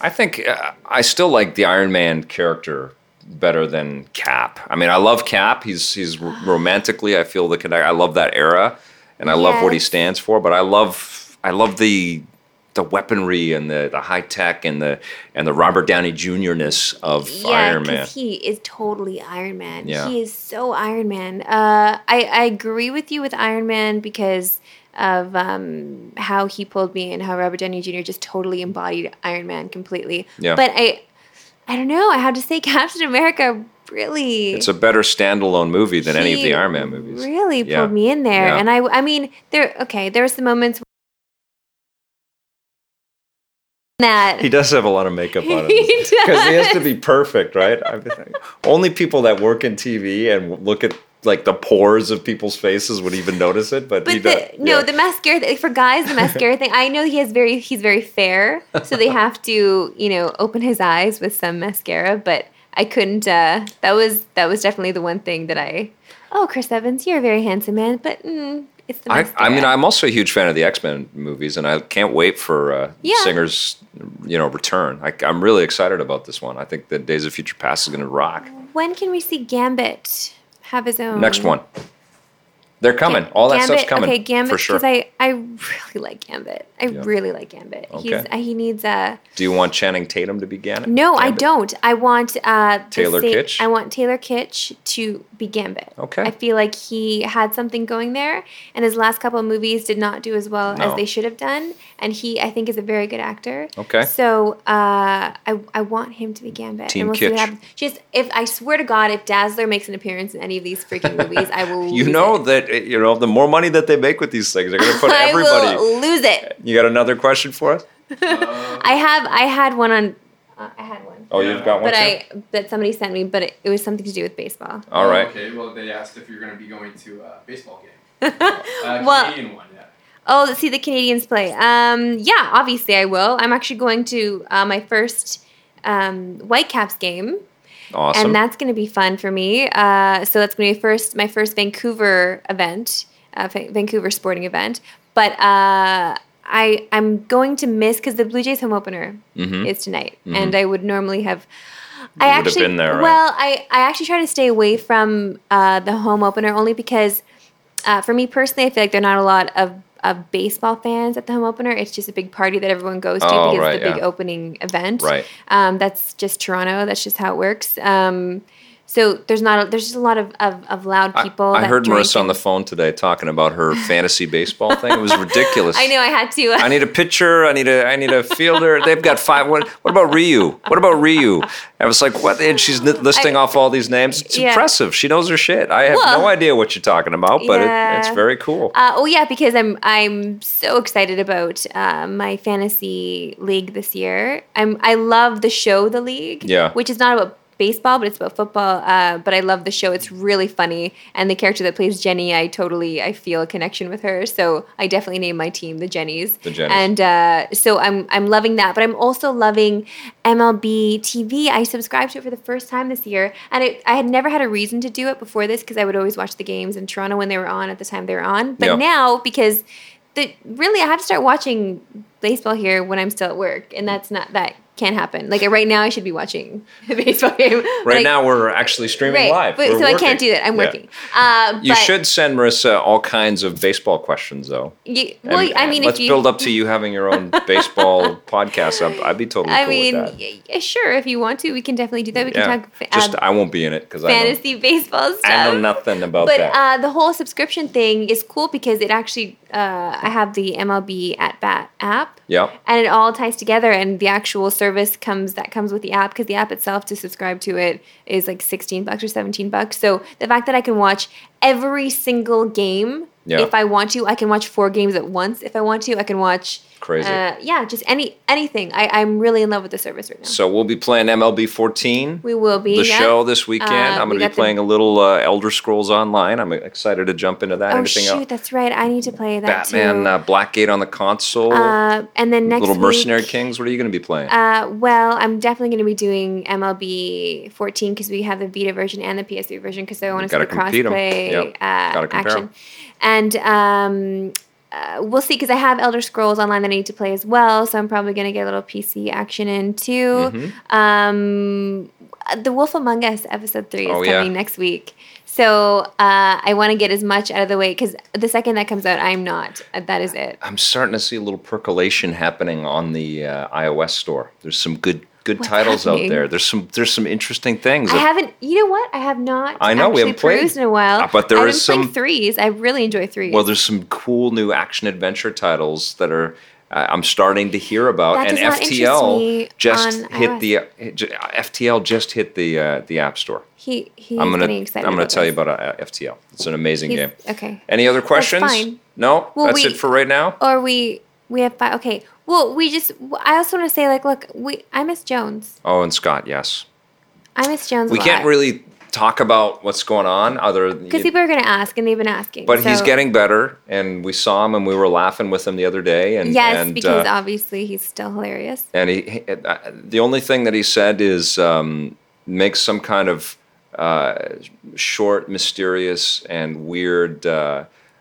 I think uh, I still like the Iron Man character better than Cap. I mean, I love Cap. He's he's (gasps) romantically, I feel the connect. I love that era, and I love what he stands for. But I love I love the the weaponry and the, the high tech and the and the Robert Downey Jr. ness of Yeah, Iron Man. he is totally Iron Man. Yeah. He is so Iron Man. Uh, I I agree with you with Iron Man because of um, how he pulled me and how Robert Downey Jr. just totally embodied Iron Man completely. Yeah. But I I don't know. I have to say (laughs) Captain America really. It's a better standalone movie than any of the Iron Man movies. Really pulled me in there, Yeah. and I, I mean, there. Okay, there were some moments that He does have a lot of makeup on him (laughs) He because he has to be perfect, right? Only people that work in TV and look at like the pores of people's faces would even notice it. But, he But does. no, yeah. the mascara th- for guys, the mascara thing. I know he has very, he's very fair, so they have to, you know, open his eyes with some mascara. But I couldn't. Uh, that was that was definitely the one thing that I. Oh, Chris Evans, you're a very handsome man, but mm, it's the I. I mean, I'm also a huge fan of the X Men movies, and I can't wait for uh, Yeah. Singer's, you know, return. I, I'm really excited about this one. I think that Days of Future Past is going to rock. When can we see Gambit have his own? Next one, They're coming. All that stuff's coming. Okay, Gambit. for sure. Because I, I really like Gambit. I Yeah. really like Gambit. He's Okay. uh, he needs a. Do you want Channing Tatum to be Gambit? No, I don't. I want uh, Taylor sa- Kitsch? I want Taylor Kitsch to be Gambit. Okay. I feel like he had something going there, and his last couple of movies did not do as well No. as they should have done. And he, I think, is a very good actor. Okay. So uh, I, I want him to be Gambit. Team and we'll see what Kitsch. happens. Just if I swear to God, if Dazzler makes an appearance in any of these freaking movies, I (laughs) will. You know it. that you know the more money that they make with these things, they're going to put everybody. (laughs) I will lose it. You got another question for us? Uh, (laughs) I have. I had one on. Uh, I had one. Oh, you've got one. but too? I that somebody sent me, but it, it was something to do with baseball. All right. Okay, well, they asked if you're going to be going to a baseball game. Uh, (laughs) Well- Canadian one, yeah. Oh, let's see the Canadians play. Um, yeah, obviously I will. I'm actually going to uh, my first um, Whitecaps game, Awesome. and that's going to be fun for me. Uh, so that's going to be first my first Vancouver event, uh, Va- Vancouver sporting event. But uh, I I'm going to miss because the Blue Jays home opener Mhm. is tonight, and I would normally have. I You would have actually been there, right? well, I I actually try to stay away from uh, the home opener only because uh, for me personally, I feel like there are not a lot of, of baseball fans at the home opener. It's just a big party that everyone goes to Oh, because right, it's the big opening event. Right. Um, that's just Toronto. That's just how it works. Um, so there's not a, there's just a lot of, of, of loud people. I, that heard drink Marissa on the phone today talking about her (laughs) fantasy baseball thing. It was (laughs) ridiculous. I know I had to. I need a pitcher. I need a. I need a fielder. They've got five. What? What about Ryu? What about Ryu? I was like, what? And she's listing I- off all these names. It's Yeah. impressive. She knows her shit. I have Well- no idea what you're talking about, but it, it's very cool. Uh, oh yeah, because I'm I'm so excited about uh, my fantasy league this year. I'm I love the show The League. Yeah. Which is not about baseball, but it's about football. Uh, but I love the show. It's really funny, and the character that plays Jenny, I totally I feel a connection with her. So I definitely name my team the Jennies. The Jennies. And uh, so I'm I'm loving that, but I'm also loving MLB TV. I subscribed to it for the first time this year, and it, I had never had a reason to do it before this because I would always watch the games in Toronto when they were on at the time they were on. But Yeah. now because the really I have to start watching baseball here when I'm still at work, and that's not that can't happen. Like right now, I should be watching (laughs) a baseball game. Right I- now, we're actually streaming right, live. but We're so I can't do that. I'm Yeah. working. Uh, You should send Marissa all kinds of baseball questions, though. You, well, And- I mean, let's if you build up to you having your own (laughs) baseball podcast. I'd, I'd be totally I cool mean, with that. y- y- sure, if you want to, we can definitely do that. We yeah, can talk fa- just uh, I won't be in it because I fantasy baseball stuff. I know nothing about But that. uh, the whole subscription thing is cool because it actually, uh, I have the MLB at Bat app, yep. and it all ties together. And the actual service comes that comes with the app because the app itself to subscribe to it is like sixteen bucks or seventeen bucks. So the fact that I can watch every single game Yeah. if I want to, I can watch four games at once. If I want to, I can watch. Crazy. Uh, yeah, just any anything. I, I'm really in love with the service right now. So we'll be playing MLB 14. we will be the yeah. show this weekend. Uh, I'm going to be the- playing a little uh, Elder Scrolls Online. I'm excited to jump into that. Oh Anything shoot, else? that's right. I need to play that Batman too. uh, Blackgate on the console. Uh, and then next little week, Mercenary Kings. What are you going to be playing? Uh, well, I'm definitely going to be doing MLB 14 because we have the Vita version and the PS3 version because I want to see the crossplay Yep. uh, action. And um, uh, we'll see because I have Elder Scrolls Online that I need to play as well, so I'm probably going to get a little PC action in too. Mm-hmm. Um, the Wolf Among Us episode three is Oh, yeah. coming next week. So uh, I want to get as much out of the way because the second that comes out, I'm not. That is it. I'm starting to see a little percolation happening on the uh, iOS store. There's some good good What's titles happening? out there. There's some there's some interesting things. I that- haven't. You know what? I have not. I know, we haven't played. in a while. Uh, but there is some- threes. I really enjoy threes. well, there's some cool new action adventure titles that are uh, I'm starting to hear about, That and does not interest FTL me just on hit iOS. the uh, FTL just hit the uh, the App Store. he he's I'm gonna. I'm gonna tell you about uh, FTL. It's an amazing He's- game. Okay. Any other questions? No, Well, that's we- it for right now. Or we we have five. Okay. Well, we just. I also want to say like, look, we I miss Jones. Oh, and Scott, yes. I miss Jones. We can't really talk about what's going on other because people are gonna ask, and they've been asking. but he's getting better and we saw him and we were laughing with him the other day and Yes, and, because uh, obviously he's still hilarious. and he, he uh, the only thing that he said is um, make some kind of uh, short mysterious and weird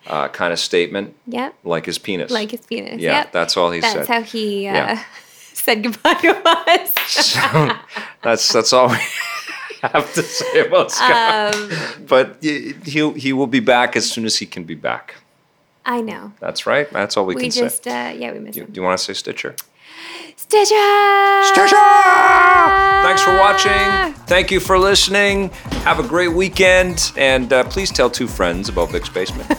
uh, kind of statement Yep. like his penis Like his penis. yeah Yep. that's all he That's said That's how he uh, Yeah. (laughs) said goodbye to us. (laughs) so that's that's all we, (laughs) have to say about Scott. Um, but he'll he will be back as soon as he can be back. I know. That's right. That's all we, We can just, say. uh, yeah, we miss Do, do you want to say Stitcher? Stitcher! Stitcher! Thanks for watching. Thank you for listening. Have a great weekend, and uh, please tell two friends about Vic's Basement.